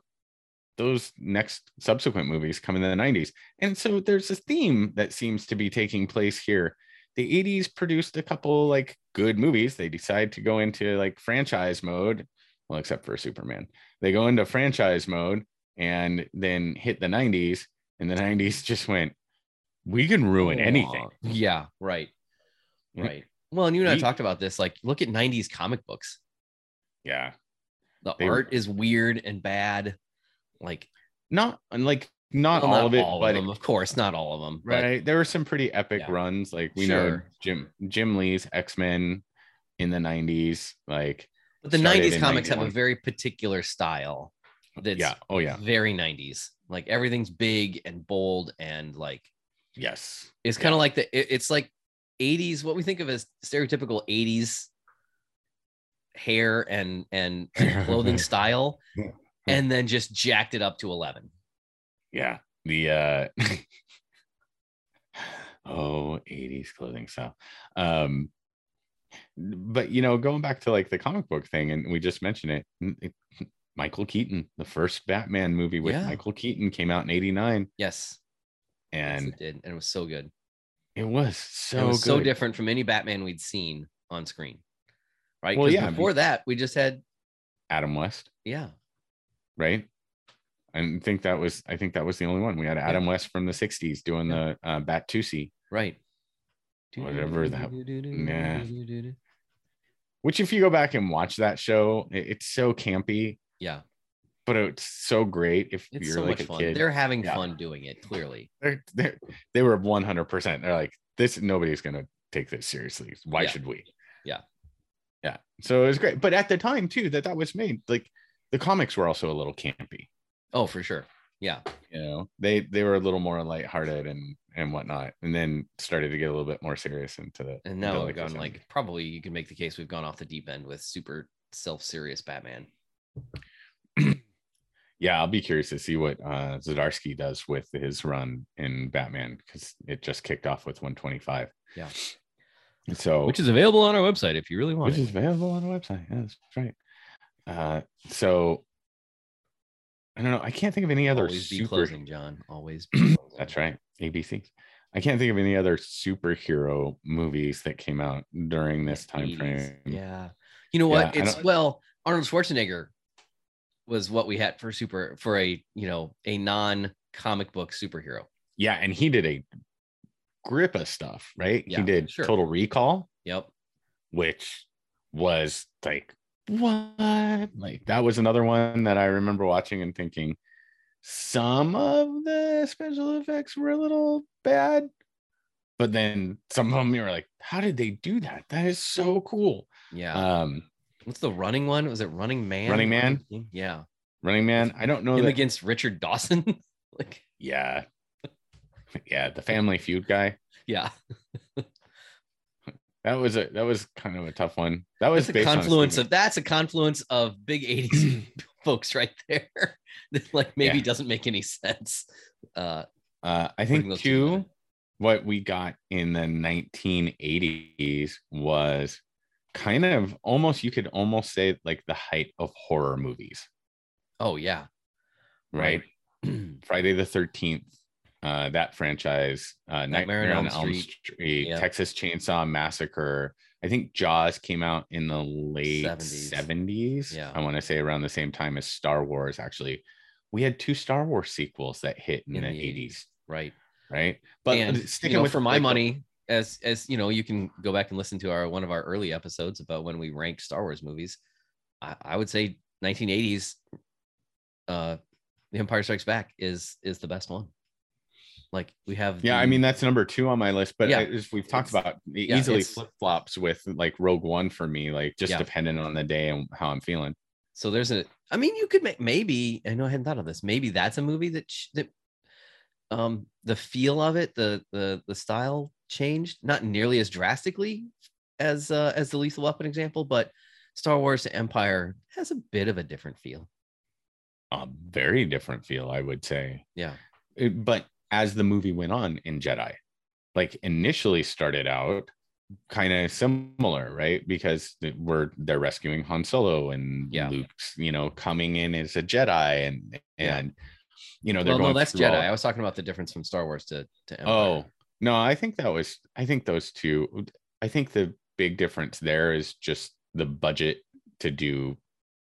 B: those next subsequent movies come in the 90s and so there's a theme that seems to be taking place here. The 80s produced a couple like good movies. They decide to go into like franchise mode well except for superman. They go into franchise mode and then hit the 90s and the 90s just went we can ruin anything.
A: Yeah right.
B: Mm-hmm.
A: Right. Well and you and i
B: We-
A: talked about this like look at 90s comic books.
B: Yeah.
A: The
B: They-
A: art is weird and bad like
B: not like not
A: well,
B: all of it
A: all
B: but
A: of them of course not all of them but
B: right there were some pretty epic
A: Yeah.
B: runs like we know jim jim lee's x-men in the 90s like
A: But the 90s
B: in
A: comics have a very particular style that's
B: yeah oh yeah
A: very 90s. Like everything's big and bold and like
B: yes
A: it's kind of like the it- it's like 80s what we think of as stereotypical 80s hair and and, and clothing style
B: Yeah.
A: And then just jacked it up to 11.
B: yeah the uh oh 80s clothing style um but you know going back to like the comic book thing and we just mentioned it, it michael keaton the first batman movie with
A: Yeah.
B: michael keaton came out in 89
A: Yes. yes,
B: and
A: it did and it was so good.
B: it was so
A: it was so different from any Batman we'd seen on screen. Right?
B: Well, yeah,
A: before that we just had
B: adam west
A: yeah.
B: Right? I think that was I think that was the only one. We had Adam West from the '60s doing
A: Yeah.
B: the uh, Batusi,
A: Right.
B: Whatever that- nah. which if you go back and watch that show, it's so campy,
A: Yeah.
B: but it's so great if
A: It's
B: you're
A: so
B: like
A: much
B: a
A: fun.
B: kid.
A: They're having
B: Yeah.
A: fun doing it, clearly.
B: They're, they're, they were 100. percent They're like this. Nobody's gonna take this seriously. Why
A: Yeah.
B: should we?
A: Yeah.
B: yeah. So it was great, but at the time too that that was made, like the comics were also a little campy.
A: Oh, for sure. Yeah.
B: you know they they were a little more lighthearted and and whatnot and then started to get a little bit more serious into the
A: And now we've gone like probably you can make the case we've gone off the deep end with super self-serious Batman.
B: yeah i'll be curious to see what uh Zdarsky does with his run in batman because it just kicked off with 125
A: Yeah.
B: so
A: Which is available on our website if you really want
B: which
A: it.
B: is available on our website yeah that's right uh so I don't know. I can't think of any other
A: Always be
B: super.
A: closing, John. Always. Be.
B: That's right. ABC. I can't think of any other superhero movies that came out during this time
A: 80s.
B: frame.
A: Yeah. You know what?
B: I
A: It's well, Arnold Schwarzenegger was what we had for super for a you know a non comic book superhero.
B: Yeah, and he did a grip of stuff, right?
A: Yeah,
B: he did
A: sure.
B: Total Recall,
A: Yep.
B: which was like what? Like that was another one that I remember watching and thinking some of the special effects were a little bad, but then some of them you were like, how did they do that? That is so cool.
A: Yeah.
B: Um,
A: What's the running one? Was it Running Man?
B: Running Man?
A: Yeah.
B: Running Man, I don't know
A: Him
B: that.
A: against Richard Dawson. like,
B: yeah, yeah, the Family Feud guy.
A: yeah.
B: That was a that was kind of a tough one. That was
A: That's a confluence of that's a confluence of big 80s folks right there. that like maybe
B: Yeah.
A: doesn't make any sense. Uh
B: Uh, I think
A: those two
B: what we got in the 1980s was kind of almost you could almost say like the height of horror movies,
A: oh yeah.
B: right? Friday the 13th, uh, that franchise, uh, Nightmare, on Elm Street,
A: Yep.
B: Texas Chainsaw Massacre. I think Jaws came out in the late
A: 70s.
B: 70s.
A: Yeah.
B: I want to say around the same time as Star Wars. Actually, we had two Star Wars sequels that hit in,
A: In
B: the,
A: the
B: 80s,
A: right.
B: right? But
A: and
B: sticking
A: you know,
B: with
A: for my
B: like,
A: money, as as you know, you can go back and listen to our one of our early episodes about when we ranked Star Wars movies. I, I would say 1980s, uh, The Empire Strikes Back is is the best one. Like we have,
B: Yeah, I mean that's number two on my list, but
A: Yeah.
B: as we've talked about, it
A: yeah,
B: easily flip flops with like Rogue One for me, like just
A: Yeah.
B: depending on the day and how I'm feeling.
A: so there's a. I mean, you could make maybe. I know I hadn't thought of this. Maybe that's a movie that sh- that, um, the feel of it, the the the style changed, not nearly as drastically as uh, as the Lethal Weapon example, but Star Wars Empire has a bit of a different feel.
B: A very different feel, I would say.
A: Yeah.
B: It- but as the movie went on in Jedi, like initially started out kind of similar, right? Because we're they're rescuing Han Solo and
A: Yeah.
B: Luke's, you know, coming in as a Jedi and
A: Yeah.
B: and you know they're
A: Well, no, that's Jedi.
B: all-
A: I was talking about the difference from Star Wars to to Empire.
B: Oh no, I think that was I think those two. I think the big difference there is just the budget to do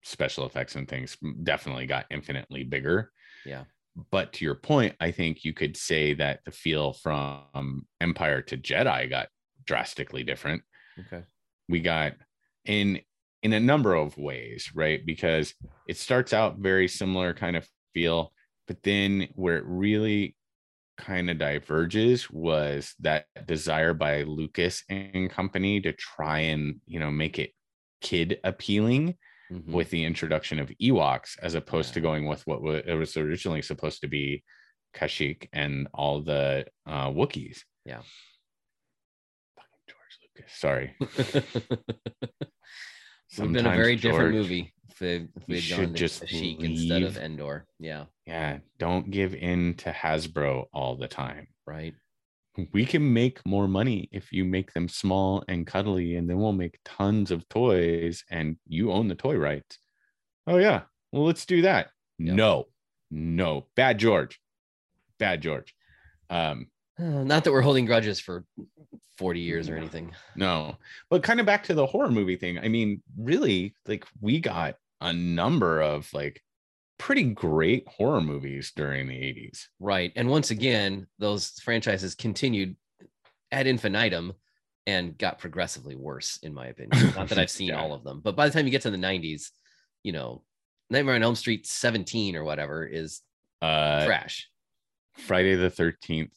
B: special effects and things definitely got infinitely bigger.
A: Yeah.
B: But to your point, I think you could say that the feel from Empire to Jedi got drastically different.
A: okay.
B: We got in in a number of ways, right? Because it starts out very similar kind of feel, but then where it really kind of diverges was that desire by Lucas and company to try and, you know, make it kid appealing
A: Mhm.
B: with the introduction of Ewoks as opposed to going with what it was originally supposed to be Kashyyyk and all the uh Wookiees.
A: Yeah.
B: Fucking George Lucas. Sorry.
A: Would have been a very
B: Sometimes
A: different movie if, they- if had
B: should just
A: Kashyyyk instead of
B: leave.
A: Endor. Yeah.
B: Yeah, don't give in to Hasbro all the time.
A: Right.
B: We can make more money if you make them small and cuddly, and then we'll make tons of toys and you own the toy rights. Oh, yeah. Well, let's do that.
A: Yep.
B: No, no. Bad George. Bad George. Um,
A: not that we're holding grudges for 40 years or anything.
B: no, but kind of back to the horror movie thing. I mean, really, like we got a number of like pretty great horror movies during the 80s.
A: Right. And once again, those franchises continued ad infinitum and got progressively worse, in my opinion. Not that I've seen
B: Yeah.
A: all of them, but by the time you get to the 90s, you know, Nightmare on Elm Street 17 or whatever is
B: Uh,
A: trash.
B: Friday the 13th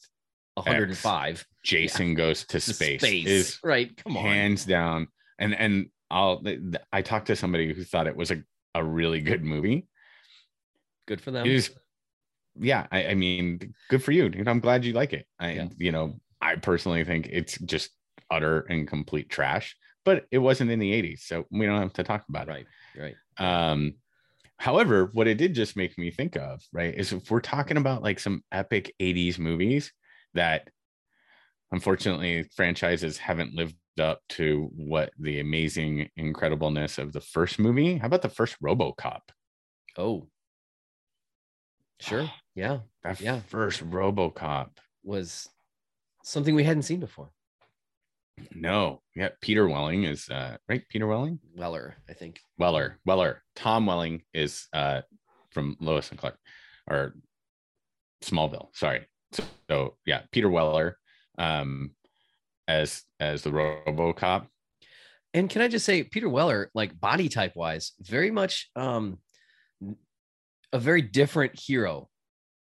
A: 105
B: Jason goes to
A: to
B: space,
A: space.
B: is
A: right. Come on.
B: hands down. And and I'll I talked to somebody who thought it was a, a really good movie.
A: Good for them.
B: Is yeah, I, I mean, good for you, dude. I'm glad you like it. I
A: Yeah.
B: you know, I personally think it's just utter and complete trash, but it wasn't in the 80s, so we don't have to talk about it.
A: Right. Right.
B: Um, however, what it did just make me think of, right, is if we're talking about like some epic 80s movies that unfortunately franchises haven't lived up to what the amazing incredibleness of the first movie. How about the first RoboCop?
A: Oh, Sure. Yeah.
B: That
A: Yeah.
B: first RoboCop.
A: Was something we hadn't seen before.
B: No, yeah, Peter Welling is uh, right. Peter Welling,
A: Weller, I think.
B: Weller, Weller. Tom Welling is uh, from Lois and Clark, or Smallville. Sorry. So, so yeah, Peter Weller, um, as as the RoboCop.
A: And can I just say, Peter Weller, like body type wise, very much um a very different hero.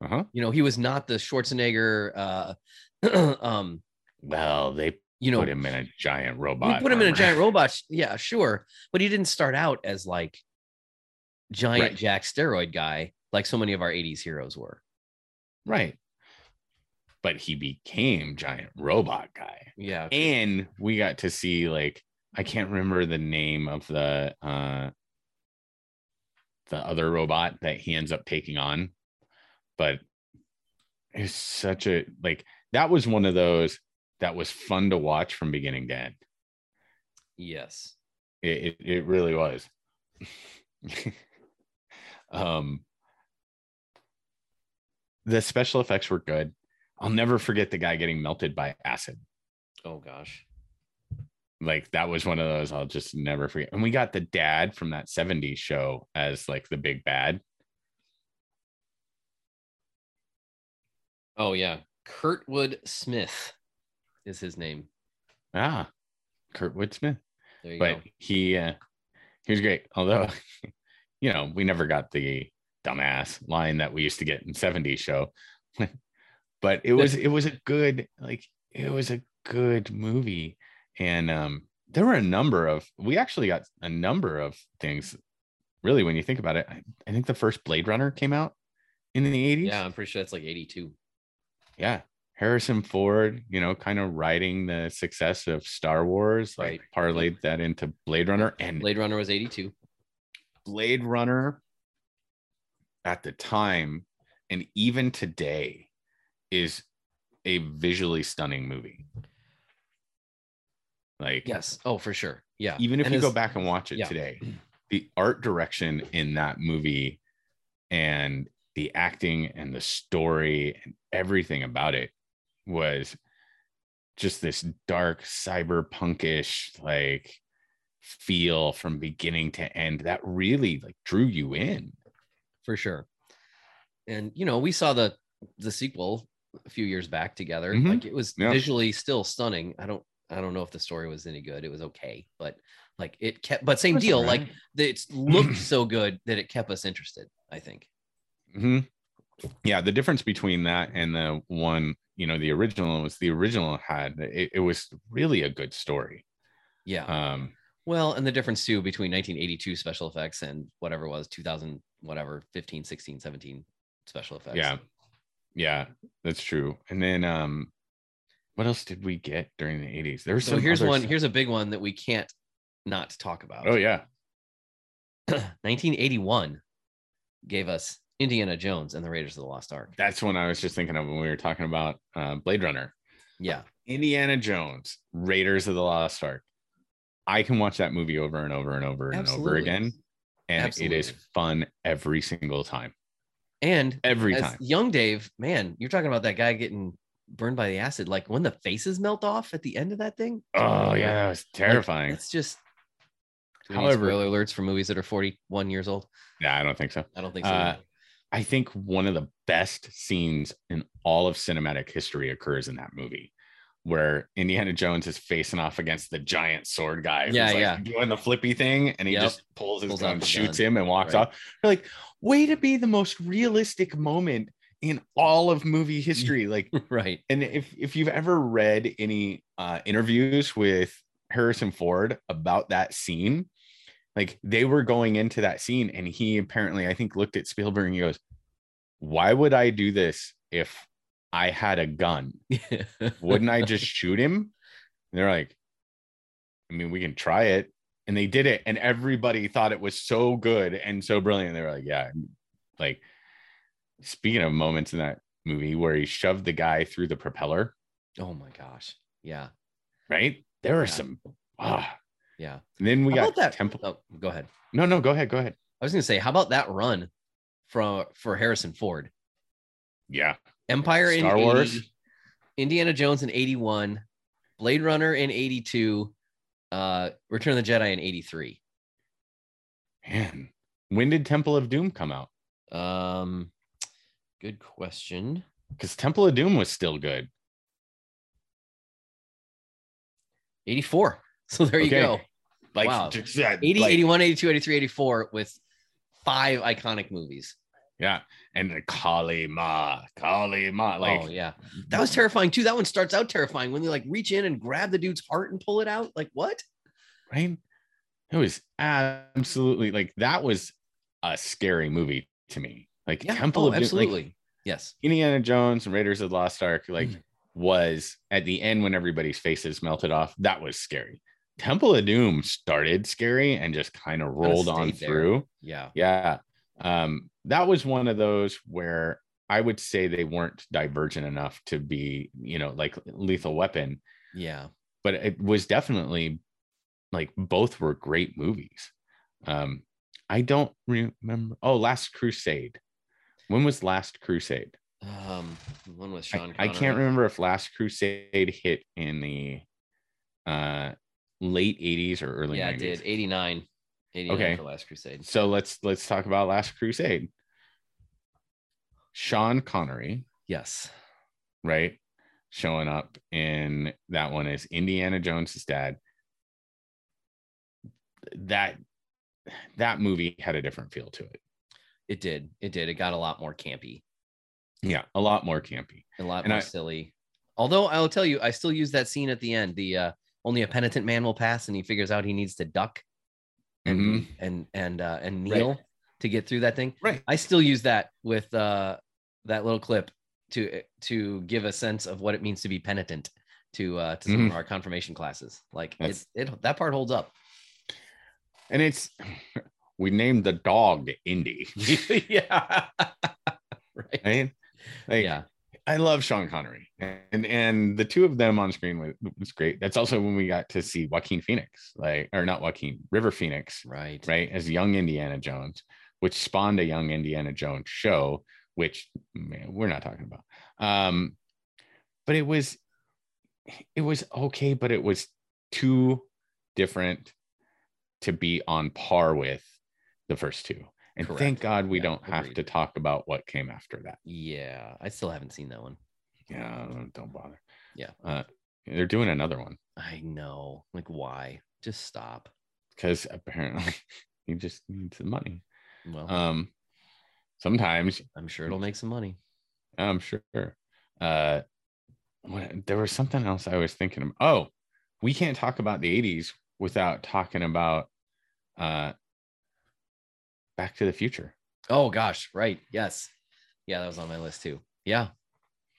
B: Uh huh.
A: You know, he was not the Schwarzenegger uh um,
B: Well, they
A: you know,
B: put him in a giant
A: we
B: robot.
A: put him in a giant robot. Yeah, sure. But he didn't start out as like giant
B: Right.
A: jack steroid guy like so many of our 80s heroes were.
B: right? But he became giant robot guy.
A: Yeah.
B: and we got to see like I can't remember the name of the uh the other robot that he ends up taking on, but it's such a like that was one of those that was fun to watch from beginning to end.
A: Yes.
B: It it, it really was. um the special effects were good. I'll never forget the guy getting melted by acid.
A: Oh gosh.
B: Like that was one of those I'll just never forget. And we got the dad from that 70s show as like the big bad.
A: Oh yeah. Kurtwood Smith is his name.
B: Ah, Kurtwood Smith.
A: There you
B: But
A: go.
B: he uh he was great. Although, you know, we never got the dumbass line that we used to get in 70s show. but it was it was a good like it was a good movie. And um there were a number of we actually got a number of things really when you think about it. I, I think the first Blade Runner came out in the 80s.
A: Yeah, I'm pretty sure that's like 82.
B: yeah harrison ford you know kind of riding the success of star wars like
A: Right.
B: parlayed that into blade runner and blade,
A: Blade Runner was 82.
B: blade runner at the time and even today is a visually stunning movie like
A: Yes. Oh, for sure. Yeah.
B: even if
A: And
B: you go back and watch it
A: yeah.
B: today the art direction in that movie and the acting and the story and everything about it was just this dark cyberpunkish like feel from beginning to end that really like drew you in
A: for sure. And you know, we saw the the sequel a few years back together.
B: Mhm.
A: Like it was
B: Yeah.
A: visually still stunning. I don't I don't know if the story was any good. It was okay, but like it kept but same deal.
B: all
A: Like it looked so good that it kept us interested, I think.
B: Mhm. yeah the difference between that and the one you know the original was the original had it, it was really a good story
A: Yeah.
B: um
A: well, and the difference too between 1982 special effects and whatever was 2000 whatever 15, 16, 17 special effects.
B: Yeah. Yeah, that's true. And then um what else did we get during the 80s? There was
A: So here's one
B: stuff-
A: here's a big one that we can't not talk about.
B: Oh yeah.
A: 1981 gave us Indiana Jones and the Raiders of the Lost Ark.
B: That's when I was just thinking of when we were talking about uh, Blade Runner.
A: Yeah.
B: Indiana Jones, Raiders of the Lost Ark. I can watch that movie over and over and over and over again. And it is fun every single time.
A: And
B: Every time.
A: young Dave, man, you're talking about that guy getting burned by the acid. Like when the faces melt off at the end of that thing.
B: Oh yeah, that was
A: Like,
B: terrifying.
A: it's just Do we need
B: However-
A: spoiler alerts for movies that are 41 years old.
B: yeah, I don't think so.
A: I don't think so.
B: Uh, I think one of the best scenes in all of cinematic history occurs in that movie, where Indiana Jones is facing off against the giant sword guy.
A: Yeah,
B: like,
A: yeah.
B: doing the flippy thing, and he
A: Yep.
B: just pulls his
A: Pulls
B: gun, shoots
A: gun.
B: him, and walks
A: Right.
B: off. You're like, way to be the most realistic moment in all of movie history. Like,
A: right.
B: and if if you've ever read any uh, interviews with Harrison Ford about that scene, like they were going into that scene, and he apparently, I think, looked at Spielberg and he goes, "Why would I do this if I had a gun? Wouldn't I just shoot him?" And they're like, "I mean, we can try it." And they did it, and everybody thought it was so good and so brilliant. They were like, "Yeah." Like, speaking of moments in that movie where he shoved the guy through the propeller,
A: oh my gosh. Yeah.
B: right? There are
A: Yeah.
B: some. Ah.
A: Yeah.
B: And then we
A: How
B: got
A: that?
B: Temple.
A: Oh, go ahead.
B: No, no, go ahead, go ahead.
A: I was going to say, how about that run from for Harrison Ford.
B: Yeah.
A: Empire in
B: Star
A: 80, Indiana Jones in 81, Blade Runner in 82, uh, Return of the Jedi in 83.
B: Man, when did Temple of Doom come out?
A: Um, good question.
B: Because Temple of Doom was still good.
A: 84. So there you go.
B: Like,
A: Wow.
B: just that,
A: 80,
B: like-
A: 81, 82, 83, 84 with five iconic movies.
B: yeah. And the Kali Ma, Kali Ma, like,
A: oh, yeah. That was terrifying too. That one starts out terrifying when they like reach in and grab the dude's heart and pull it out. Like, what?
B: right? It was absolutely like that was a scary movie to me. Like
A: Yeah.
B: Temple
A: oh,
B: of Doom, like,
A: absolutely. yes.
B: Indiana Jones and Raiders of the Lost Ark, like
A: Mm.
B: was at the end when everybody's faces melted off. That was scary. Temple of Doom started scary and just kind of rolled on
A: there.
B: through.
A: Yeah.
B: Yeah. Um, that was one of those where I would say they weren't divergent enough to be, you know, like lethal weapon,
A: Yeah.
B: but it was definitely like both were great movies. Um, I don't remember. Oh, Last Crusade. When was Last Crusade?
A: Um, one with
B: I,
A: Sean.
B: I can't remember if Last Crusade hit in the uh late 80s or early
A: Yeah,
B: 90s.
A: it did. 89. 89
B: Okay.
A: for Last Crusade.
B: So let's let's talk about Last Crusade. Sean Connery,
A: Yes.
B: right? Showing up in that one is Indiana Jones's dad. That that movie had a different feel to it.
A: It did. It did. It got a lot more campy,
B: Yeah, a lot more campy.
A: a lot
B: And
A: more
B: I-
A: silly. Although I will tell you, I still use that scene at the end. The uh, only a penitent man will pass, and he figures out he needs to duck and
B: Mhm.
A: and and uh, and
B: Right.
A: kneel to get through that thing.
B: Right.
A: I still use that with uh, that little clip to to give a sense of what it means to be penitent to uh, to some of
B: Mhm.
A: our confirmation classes. Like
B: That's-
A: it, it that part holds up.
B: And it's we named the dog Indy.
A: yeah. right.
B: Right? Like
A: yeah.
B: I love Sean Connery, and and the two of them on screen was, great. That's also when we got to see Joaquin Phoenix, like or not Joaquin River Phoenix,
A: Right.
B: right, as young Indiana Jones, which spawned a young Indiana Jones show, which man, we're not talking about. Um, but it was it was okay, but it was too different to be on par with the first two. And
A: Correct.
B: thank God we
A: Yeah,
B: don't have
A: agreed.
B: to talk about what came after that.
A: Yeah. I still haven't seen that one.
B: Yeah, don't- bother.
A: Yeah.
B: Uh, they're doing another one
A: I know. Like, why? Just stop.
B: because apparently he just needs the money.
A: Well,
B: Um, sometimes
A: I'm sure it'll make some money.
B: I'm sure. Uh, what, there was something else I was thinking of. Oh, we can't talk about the 80s without talking about uh, Back to the Future.
A: Oh gosh, right. Yes. Yeah, that was on my list too. Yeah.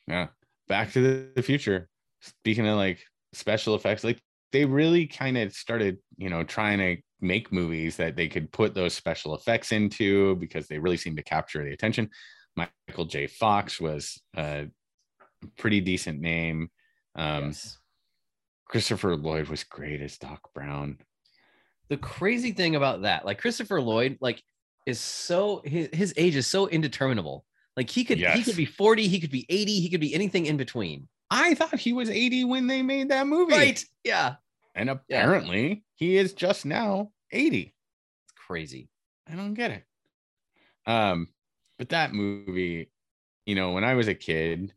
B: Yeah. Back to the, Future. Speaking of like special effects, like they really kind of started, you know, trying to make movies that they could put those special effects into because they really seemed to capture the attention. Michael J. Fox was a pretty decent name. Um,
A: yes.
B: Christopher Lloyd was great as Doc Brown.
A: The crazy thing about that, like Christopher Lloyd, like is so his, his age is so indeterminable. Like he could he could be 40, he could be 80, he could be anything in between.
B: I thought he was 80 when they made that movie.
A: Right. Yeah.
B: And apparently he is just now 80.
A: It's crazy.
B: I don't get it. Um, but that movie, you know, when I was a kid,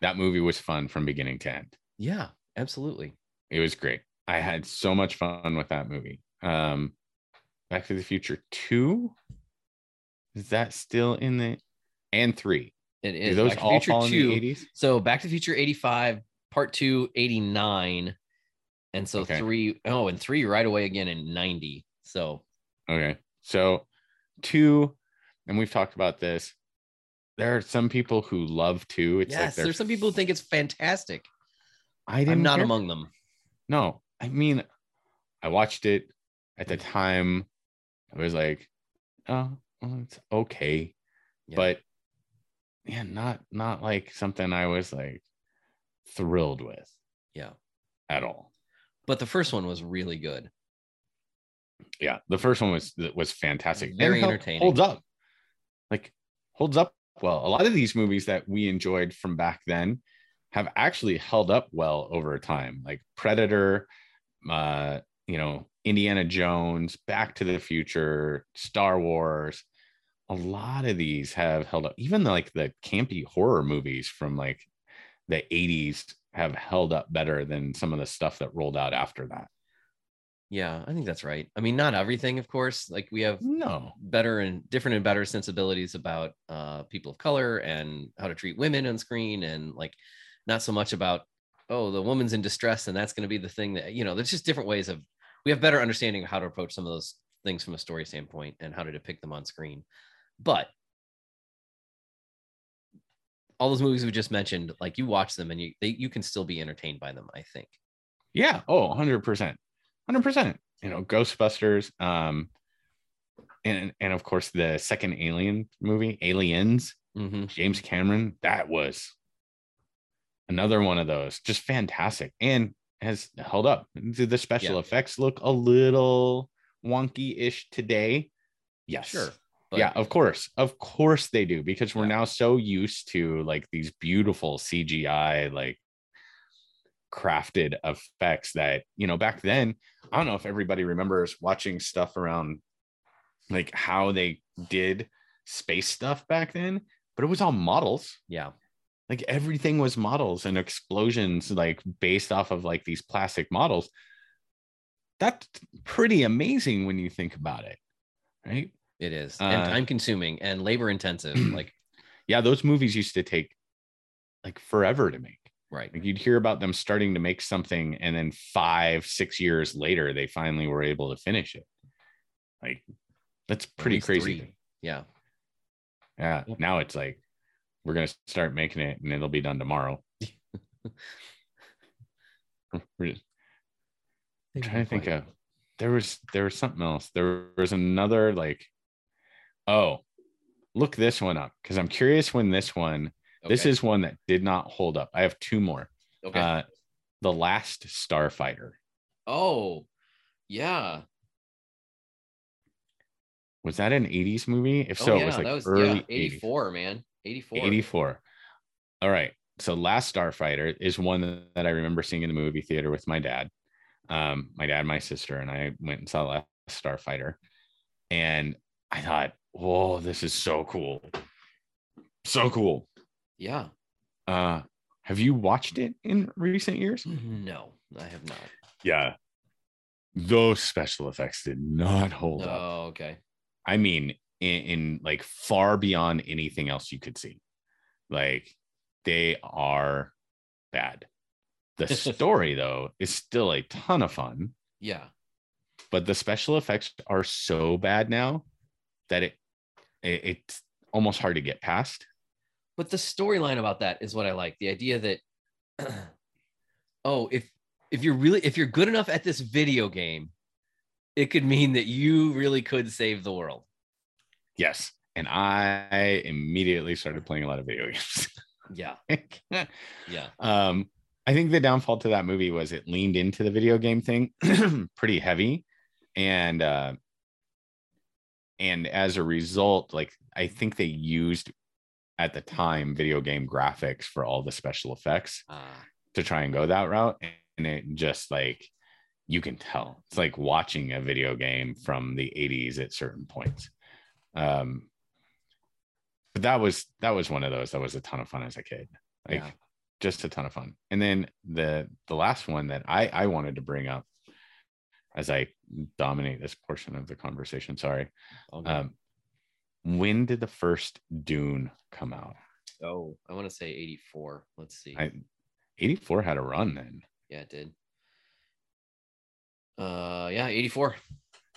B: that movie was fun from beginning to end.
A: Yeah, absolutely.
B: It was great. I had so much fun with that movie. Um, Back to the Future 2. Is that still in the and three?
A: It is.
B: Do those
A: Back
B: all
A: Future
B: fall in
A: 2.
B: the 80s?
A: So Back to the Future 85, part two, 89. And so
B: Okay.
A: three, oh, and three right away again in 90. So
B: Okay. So two, and we've talked about this. There are some people who love two. It's like
A: yes,
B: they're
A: there's some people who think it's fantastic.
B: I didn't
A: I'm not
B: care.
A: among them.
B: No, I mean, I watched it at the time. I was like, oh, well, it's okay,
A: Yeah.
B: but yeah, not not like something I was like thrilled with
A: Yeah.
B: at all.
A: But the first one was really good.
B: Yeah, the first one was was fantastic.
A: Very entertaining.
B: Holds up. Like holds up well. A lot of these movies that we enjoyed from back then have actually held up well over time, like Predator, uh, you know, Indiana Jones, Back to the Future, Star Wars. A lot of these have held up. Even like the campy horror movies from like the 80s have held up better than some of the stuff that rolled out after that.
A: Yeah, I think that's right. I mean, not everything, of course. Like we have
B: No.
A: better and different and better sensibilities about uh, people of color and how to treat women on screen, and like not so much about oh the woman's in distress and that's going to be the thing that you know. There's just different ways of we have better understanding of how to approach some of those things from a story standpoint and how to depict them on screen. But all those movies we just mentioned, like you watch them and you they, you can still be entertained by them. I think.
B: Yeah. Oh, 100%. 100%. You know, Ghostbusters. Um, and, and of course, the second Alien movie, Aliens,
A: Mm-hmm.
B: James Cameron, that was another one of those. Just fantastic and has held up. Do the special
A: Yeah.
B: effects look a little wonky ish today? Yes.
A: Sure.
B: Yeah, of course. Of course they do because we're
A: Yeah.
B: now so used to like these beautiful CGI, like crafted effects that, you know, back then, I don't know if everybody remembers watching stuff around like how they did space stuff back then, but it was all models.
A: Yeah.
B: Like everything was models and explosions, like based off of like these plastic models. That's pretty amazing when you think about it, right?
A: It is.
B: Uh,
A: and time consuming and labor intensive. like,
B: yeah, those movies used to take like forever to make.
A: right.
B: Like you'd hear about them starting to make something, and then five, six years later, they finally were able to finish it. Like that's pretty crazy.
A: three. Yeah.
B: Yeah.
A: Yep.
B: Now it's like we're gonna start making it, and it'll be done tomorrow. We're just trying to think of there was there was something else. There was another like, oh, look this one up because I'm curious when this one. This is one that did not hold up. I have two more.
A: okay.
B: Uh, the Last Starfighter.
A: oh, yeah.
B: Was that an 80s movie? If
A: Oh,
B: so,
A: yeah,
B: it was like
A: that was
B: early
A: yeah,
B: 80s.
A: 84, man. 84.
B: 84. All right. So Last Starfighter is one that I remember seeing in the movie theater with my dad. Um, my dad, my sister, and I went and saw Last Starfighter. And I thought, whoa, this is so cool. So cool.
A: Yeah.
B: Uh, have you watched it in recent years?
A: No, I have not.
B: Yeah. Those special effects did not hold up.
A: Oh, okay.
B: I mean, in, in like far beyond anything else you could see. Like they are bad. The story, though, is still a ton of fun,
A: Yeah.
B: but the special effects are so bad now that it, it it's almost hard to get past.
A: But the storyline about that is what I like. The idea that oh, if if you're really if you're good enough at this video game, it could mean that you really could save the world.
B: Yes. And I immediately started playing a lot of video games.
A: Yeah. Yeah.
B: um, I think the downfall to that movie was it leaned into the video game thing pretty heavy, and uh, and as a result, like I think they used at the time video game graphics for all the special effects
A: Uh,
B: to try and go that route, and it just like you can tell it's like watching a video game from the 80s at certain points. Um, but that was that was one of those that was a ton of fun as a kid. Like
A: Yeah.
B: just a ton of fun. And then the the last one that I I wanted to bring up as I dominate this portion of the conversation. Sorry. Um, when did the first Dune come out?
A: oh, I want to say 84. Let's see.
B: I 84 had a run then.
A: yeah, it did. Uh yeah, 84.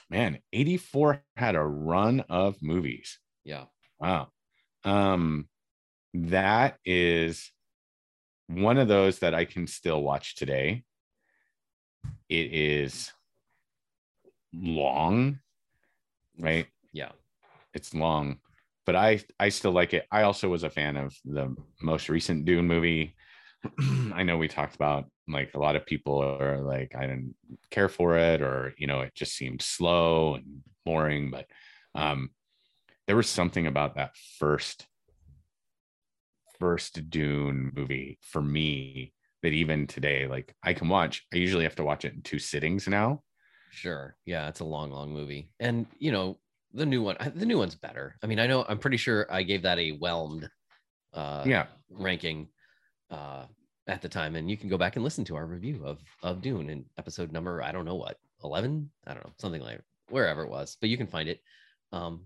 B: Man, 84 had a run of movies.
A: Yeah.
B: Wow. Um that is one of those that I can still watch today. It is long, right?
A: Yeah.
B: It's long, but I I still like it. I also was a fan of the most recent Dune movie. I know we talked about like a lot of people are like I didn't care for it or you know it just seemed slow and boring, but um there was something about that first first Dune movie for me that even today, like I can watch. I usually have to watch it in two sittings now.
A: Sure. Yeah, it's a long, long movie. And you know, the new one, the new one's better. I mean, I know I'm pretty sure I gave that a whelmed uh
B: Yeah.
A: ranking uh at the time. And you can go back and listen to our review of of Dune in episode number, I don't know what, 11? I don't know, something like wherever it was, but you can find it. Um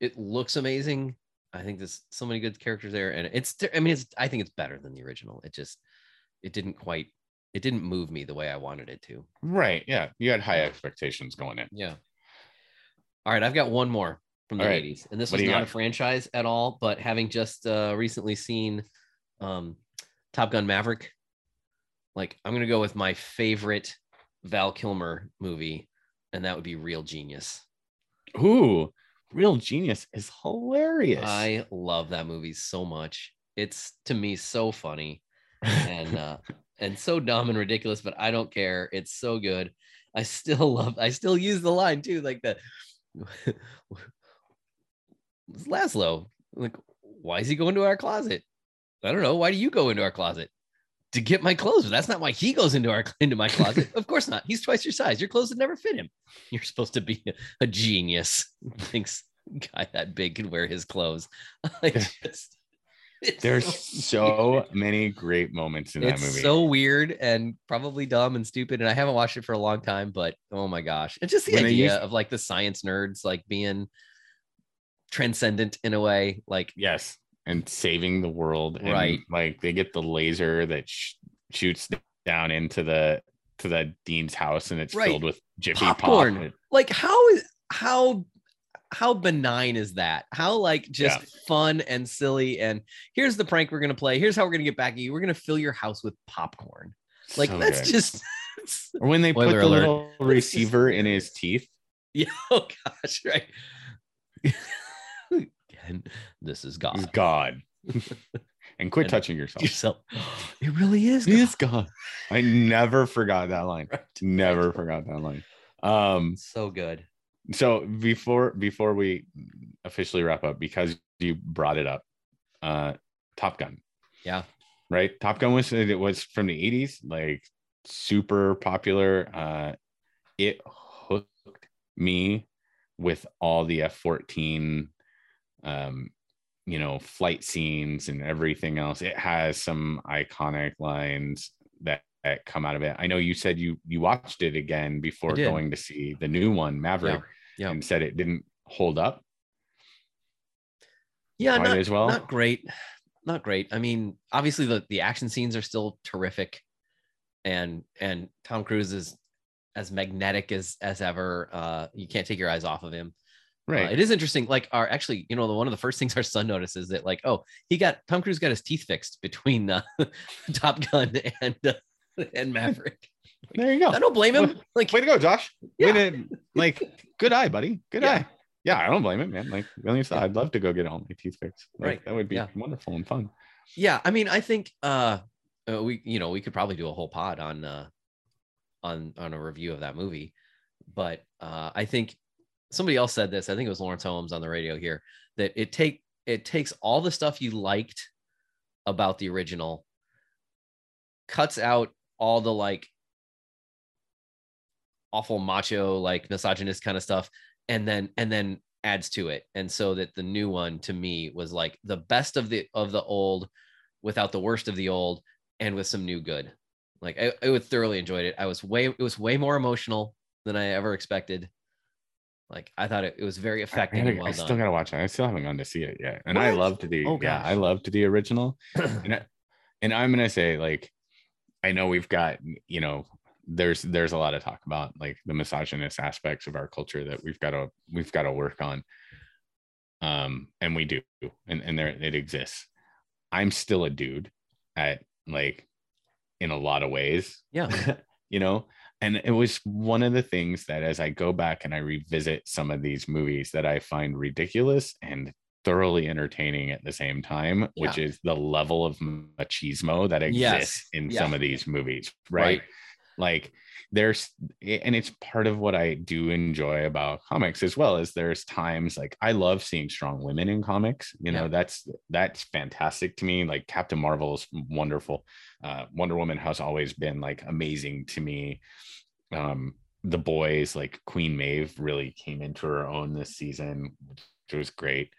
A: it looks amazing. I think there's so many good characters there, and it's. I mean, it's. I think it's better than the original. It just, it didn't quite. It didn't move me the way I wanted it to.
B: Right. Yeah. You had high expectations going in.
A: Yeah. All right, I've got one more from the
B: right.
A: 80s, and this
B: What
A: was not
B: got?
A: a franchise at all, but having just uh, recently seen um, Top Gun Maverick, like I'm gonna go with my favorite Val Kilmer movie, and that would be Real Genius.
B: Ooh, Real Genius is hilarious.
A: I love that movie so much. It's to me so funny and uh, and so dumb and ridiculous, but I don't care. It's so good. I still love. I still use the line too, like the Lazlo. Like, why is he going to our closet? I don't know. Why do you go into our closet? To get my clothes, that's not why he goes into our into my closet. of course not. He's twice your size. Your clothes would never fit him. You're supposed to be a, a genius. Thinks guy that big can wear his clothes. I just, it's
B: There's
A: so
B: so many great moments in that
A: it's
B: movie.
A: so weird and probably dumb and stupid. And I haven't watched it for a long time, but oh my gosh. It's just the
B: When
A: idea
B: used-
A: of like the science nerds like being transcendent in a way. Like,
B: yes, and saving the world. and,
A: Right.
B: Like they get the laser that sh- shoots down into the to the dean's house, and it's
A: Right.
B: filled with Jiffy
A: Popcorn.
B: Pop.
A: like how is how how benign is that? How like just fun and silly. And here's the prank we're gonna play. Here's how we're gonna get back at you. We're gonna fill your house with popcorn. Like
B: So
A: that's
B: good.
A: just
B: Or when they put the
A: alert.
B: little receiver in his teeth.
A: yeah, oh gosh, right. Again, this is God.
B: God. and quit
A: And-
B: touching yourself.
A: yourself. It really is. God.
B: is God. I never forgot that line.
A: Right.
B: Never forgot that line. Um,
A: So good.
B: So before before we officially wrap up, because you brought it up, uh, Top Gun.
A: Yeah.
B: Right. Top Gun was it was from the 80s, like super popular. Uh it hooked me with all the F-14 um you know flight scenes and everything else. It has some iconic lines that, that come out of it. I know you said you you watched it again before going to see the new one, Maverick,
A: yeah.
B: And said it didn't hold up
A: Yeah, not,
B: as well.
A: not great. Not great. I mean, obviously the the action scenes are still terrific, and and Tom Cruise is as magnetic as as ever. Uh, you can't take your eyes off of him. Uh,
B: right.
A: it is interesting. Like our actually, you know, the one of the first things our son notices that like, oh, he got Tom Cruise got his teeth fixed between uh, Top Gun and uh, and Maverick.
B: There you go.
A: I don't blame him. Like,
B: Way to go, Josh.
A: Yeah.
B: to like good eye, buddy. Good
A: Yeah.
B: eye. Yeah, I don't blame it, man. Like really,
A: Yeah.
B: I'd love to go get all my teeth fixed. Like,
A: Right.
B: That would be
A: Yeah.
B: wonderful and fun.
A: yeah i mean i think uh uh, we you know we could probably do a whole pod on uh on on a review of that movie but uh i think somebody else said this i think it was lawrence holmes on the radio here that it take it takes all the stuff you liked about the original cuts out all the like awful macho like misogynist kind of stuff and then and then adds to it and so that the new one to me was like the best of the of the old without the worst of the old and with some new good like i, I would thoroughly enjoyed it i was way it was way more emotional than i ever expected like i thought it, it was very
B: I,
A: effective
B: gotta-
A: and well
B: I still gotta watch it. I still haven't gone to see it yet. And I
A: What?
B: loved the
A: Oh,
B: yeah,
A: gosh.
B: I loved the original. and, I, and I'm gonna say, like, I know we've got, you know, there's there's a lot of talk about like the misogynist aspects of our culture that we've got to we've got to work on. Um, and we do, and, and there it exists. I'm still a dude at like in a lot of ways.
A: yeah
B: you know and it was one of the things that as i go back and i revisit some of these movies that i find ridiculous and thoroughly entertaining at the same time which is the level of machismo that exists
A: Yes.
B: in
A: Yeah.
B: some of these movies right,
A: Right.
B: Like there's and it's part of what i do enjoy about comics as well as there's times like i love seeing strong women in comics you know
A: Yeah.
B: that's that's fantastic to me. Like captain marvel is wonderful. Uh wonder woman has always been like amazing to me. Um the boys like queen maeve really came into her own this season which was great.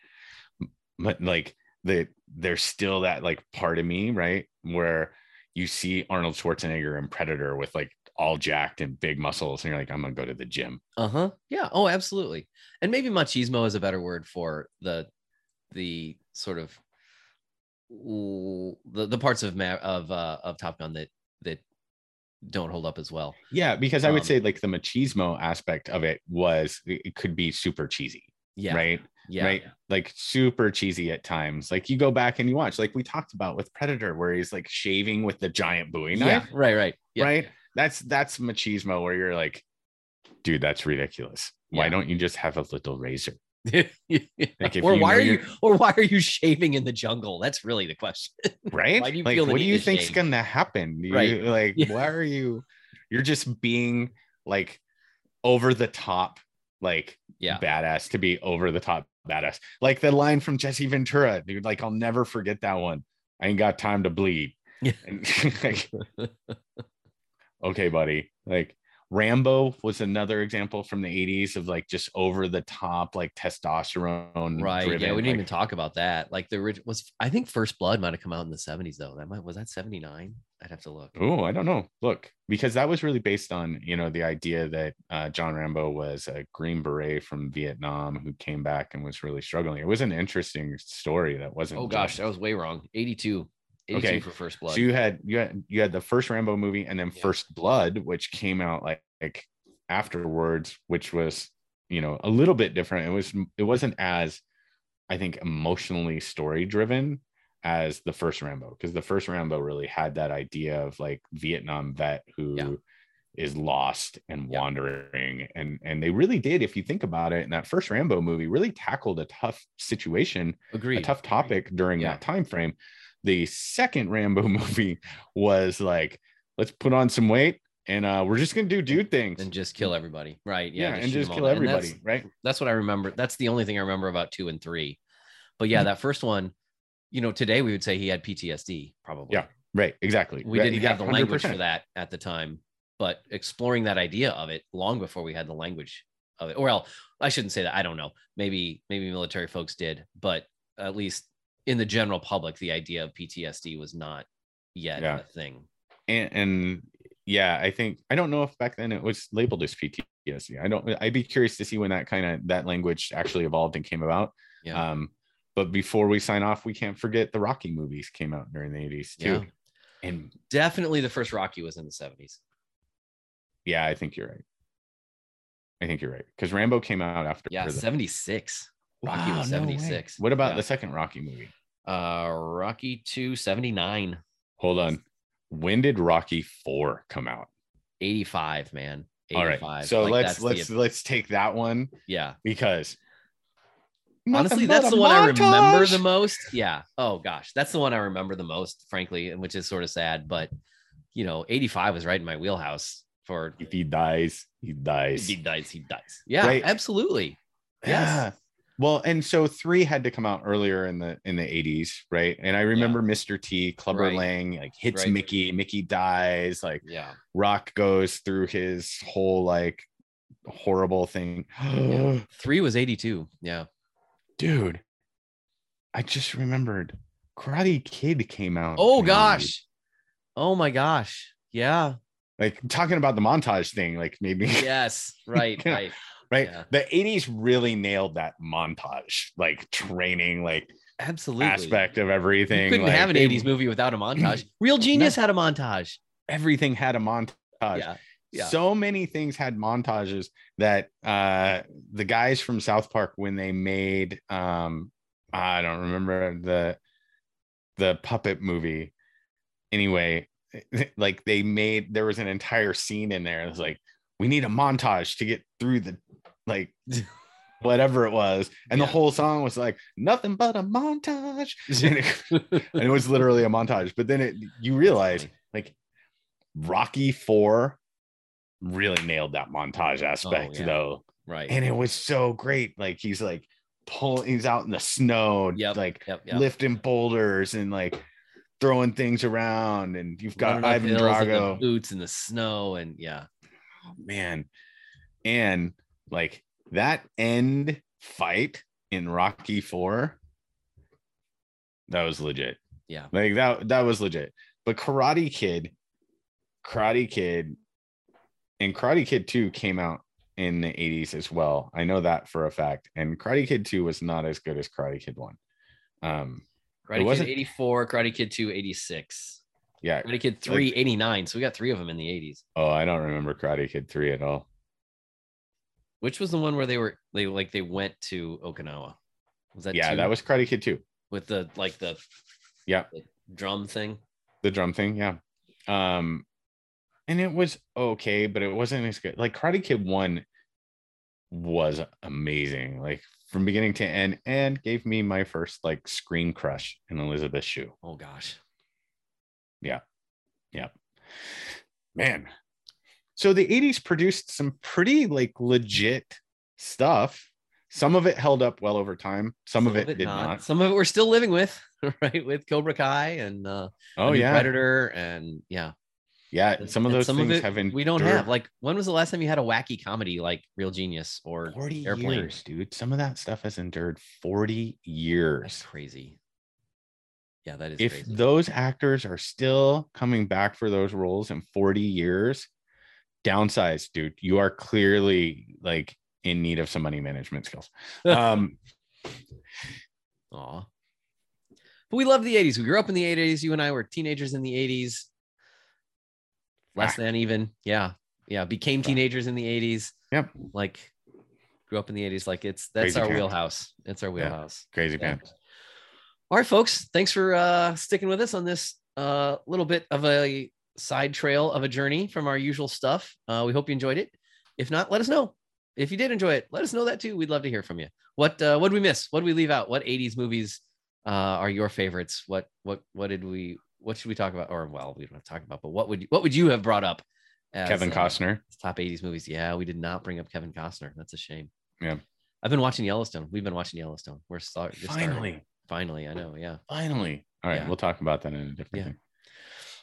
B: But like the there's still that like part of me right where you see arnold schwarzenegger in predator with like all jacked and big muscles and you're like i'm gonna go to the gym
A: Uh-huh. Yeah. Oh, absolutely. And maybe machismo is a better word for the the sort of the, the parts of Ma- of uh of Top Gun that that don't hold up as well.
B: yeah because i would
A: Um,
B: say like the machismo aspect of it was it it could be super cheesy
A: Yeah.
B: right
A: Yeah.
B: right like super cheesy at times like you go back and you watch like we talked about with predator where he's like shaving with the giant bowie knife Yeah.
A: Right. Right. Yeah.
B: right that's that's machismo where you're like dude that's ridiculous why
A: Yeah.
B: don't you just have a little razor Like,
A: or why are you or why are you shaving in the jungle? That's really the question.
B: right
A: Why do you
B: like
A: feel
B: what do you think's
A: shave?
B: gonna happen Do
A: Right.
B: you, like
A: Yeah.
B: why are you you're just being like over the top like
A: Yeah.
B: badass to be over the top badass. Like the line from jesse ventura dude like i'll never forget that one. I ain't got time to bleed.
A: Yeah.
B: And, like, okay buddy. Like rambo was another example from the 80s of like just over the top like testosterone
A: Right. yeah. We didn't
B: like-
A: even talk about that. Like the original was I think First Blood might have come out in the 70s though. That might was that 79? I'd have to look.
B: Oh, I don't know. Look, because that was really based on, you know, the idea that uh, John Rambo was a Green Beret from Vietnam who came back and was really struggling. It was an interesting story that wasn't.
A: Oh gosh,
B: just-
A: that was way wrong. 82. 82
B: Okay,
A: for First Blood.
B: so you had you had you had the first Rambo movie and then
A: Yeah.
B: First Blood, which came out like, like afterwards, which was you know a little bit different. It was it wasn't as I think emotionally story driven as the first Rambo because the first Rambo really had that idea of like Vietnam vet who is
A: Yeah.
B: lost and
A: Yeah.
B: wandering and and they really did if you think about it and that first Rambo movie really tackled a tough situation
A: Agreed.
B: a tough topic during
A: Yeah.
B: that time frame. The second Rambo movie was like, let's put on some weight and uh, we're just gonna do dude things.
A: and just kill everybody. Right. Yeah.
B: yeah, and just
A: 'em all
B: kill
A: down. That's-
B: everybody, right?
A: That's, what I remember. That's the only thing I remember about two and three. But yeah, that first one, you know, today we would say he had PTSD, probably.
B: Yeah, Right, exactly.
A: We
B: Right,
A: didn't have the language
B: 100%.
A: for that at the time, but exploring that idea of it long before we had the language of it. Or well, I shouldn't say that. I don't know. Maybe maybe military folks did, but at least in the general public, the idea of PTSD was not yet
B: Yeah.
A: a thing.
B: and, and yeah, I think I don't know if back then it was labeled as PTSD. I don't. I'd be curious to see when that kind of that language actually evolved and came about.
A: Yeah.
B: Um, but before we sign off, we can't forget the Rocky movies came out during the 80s too.
A: Yeah.
B: And
A: Definitely the first Rocky was in the 70s.
B: yeah, I think you're right. I think you're right. Because Rambo came out after
A: Yeah, 76. Rocky
B: Wow,
A: was
B: no
A: 76.
B: What about
A: Yeah.
B: the second Rocky movie?
A: Uh Rocky 279.
B: Hold on. When did Rocky 4 come out?
A: 85 man 85
B: All right. So
A: Like,
B: let's let's let's take that one
A: yeah
B: because
A: honestly
B: but
A: that's
B: a
A: the one i remember the most yeah oh gosh that's the one i remember the most frankly and which is sort of sad but you know 85 was right in my wheelhouse for
B: if he dies, he dies.
A: If he dies he dies yeah
B: Right.
A: absolutely yes
B: Yeah. Well, and so three had to come out earlier in the in the 80s, right? And I remember Mr. T, Clubber
A: Right.
B: Lang, like hits
A: Right.
B: Mickey, Mickey dies, like
A: yeah
B: Rock goes through his whole like horrible thing.
A: Yeah. three was 82 yeah
B: Dude, I just remembered Karate Kid came out.
A: oh
B: in the 80s.
A: gosh oh my gosh yeah
B: Like talking about the montage thing, like maybe
A: yes right right
B: right.
A: yeah.
B: The 80s really nailed that montage, like training, like
A: absolutely
B: aspect of everything.
A: you couldn't
B: like,
A: have an
B: they-
A: 80s movie without a montage real genius had a montage
B: Everything had a montage.
A: yeah yeah.
B: So many things had montages that uh the guys from South Park when they made um I don't remember the the puppet movie. Anyway, like they made there was an entire scene in there. It was like we need a montage to get through the like whatever it was. And
A: Yeah.
B: the whole song was like nothing but a montage. and, it, and it was literally a montage. But then it you realize like Rocky 4 really nailed that montage aspect
A: Oh, yeah.
B: though.
A: Right.
B: And it was so great. Like he's like pulling, he's out in the snow,
A: Yep,
B: like
A: yep, yep.
B: lifting boulders and like throwing things around. And you've got
A: Running
B: Ivan
A: hills in the
B: Drago.
A: boots in the snow, and yeah,
B: man. And like that end fight in Rocky Four, that was legit.
A: yeah.
B: Like that that was legit. But Karate Kid, Karate Kid, and Karate Kid 2 came out in the 80s as well. I know that for a fact. And Karate Kid 2 was not as good as Karate Kid 1. Um,
A: Karate Kid
B: wasn't-
A: 84, Karate Kid 2, 86.
B: yeah.
A: Karate Kid 3, 89. So we got three of them in the 80s.
B: Oh, I don't remember Karate Kid 3 at all.
A: Which was the one where they were they like they went to Okinawa? Was that
B: yeah,
A: two?
B: that was Karate Kid 2.
A: with the like the
B: Yeah.
A: the drum thing.
B: The drum thing, yeah. Um, and it was okay, but it wasn't as good. Like Karate Kid 1 was amazing, like from beginning to end, and gave me my first like screen crush in Elizabeth Shue.
A: Oh gosh. Yeah. Yeah.
B: Man so the 80s produced some pretty like legit stuff some of it held up well over time some, of it, did not,
A: Some of it we're still living with, right? With Cobra Kai and uh
B: oh yeah
A: Predator and yeah.
B: yeah
A: And-
B: some of those things
A: it
B: have been
A: we don't have. Like when was the last time you had a wacky comedy like Real Genius or
B: 40
A: Airplane.
B: years dude some of that stuff has endured 40 years.
A: That's crazy. Yeah, that is
B: if
A: crazy.
B: those actors are still coming back for those roles in 40 years downsize dude you are clearly like in need of some money management skills um
A: Aw. But we love the 80s. We grew up in the 80s. You and I were teenagers in the 80s. Less
B: Ah.
A: than even. Yeah. Yeah. Became teenagers in the 80s.
B: Yep.
A: Like grew up in the 80s. Like it's that's
B: Crazy
A: our
B: pants.
A: wheelhouse. It's our wheelhouse.
B: crazy
A: Yeah.
B: pants
A: All right, folks. Thanks for uh sticking with us on this uh little bit of a side trail of a journey from our usual stuff. Uh we hope you enjoyed it. If not, let us know. If you did enjoy it, let us know that too. We'd love to hear from you. What uh what did we miss? What did we leave out? What 80s movies uh are your favorites? What what what did we what should we talk about? Or well, we don't have to talk about, but what would what would you have brought up as,
B: kevin
A: uh,
B: costner
A: top 80s movies? Yeah, we did not bring up Kevin Costner. That's a shame.
B: Yeah.
A: I've been watching Yellowstone. We've been watching Yellowstone. We're starting.
B: finally
A: Finally, I know. Yeah.
B: finally all right
A: Yeah.
B: we'll talk about that in a different
A: Yeah.
B: thing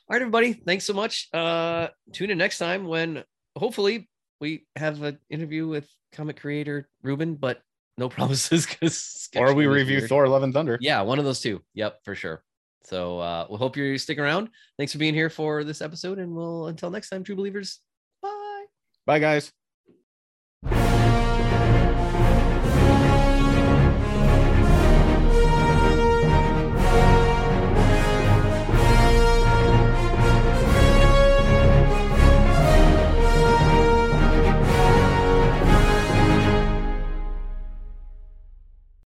A: All right, everybody. Thanks so much. Uh, tune in next time when hopefully we have an interview with comic creator Ruben, but no promises because
B: or we review thor love and thunder
A: Yeah, one of those two. Yep, for sure. So uh, we'll hope you stick around. Thanks for being here for this episode, and we'll until next time, true believers. Bye.
B: bye guys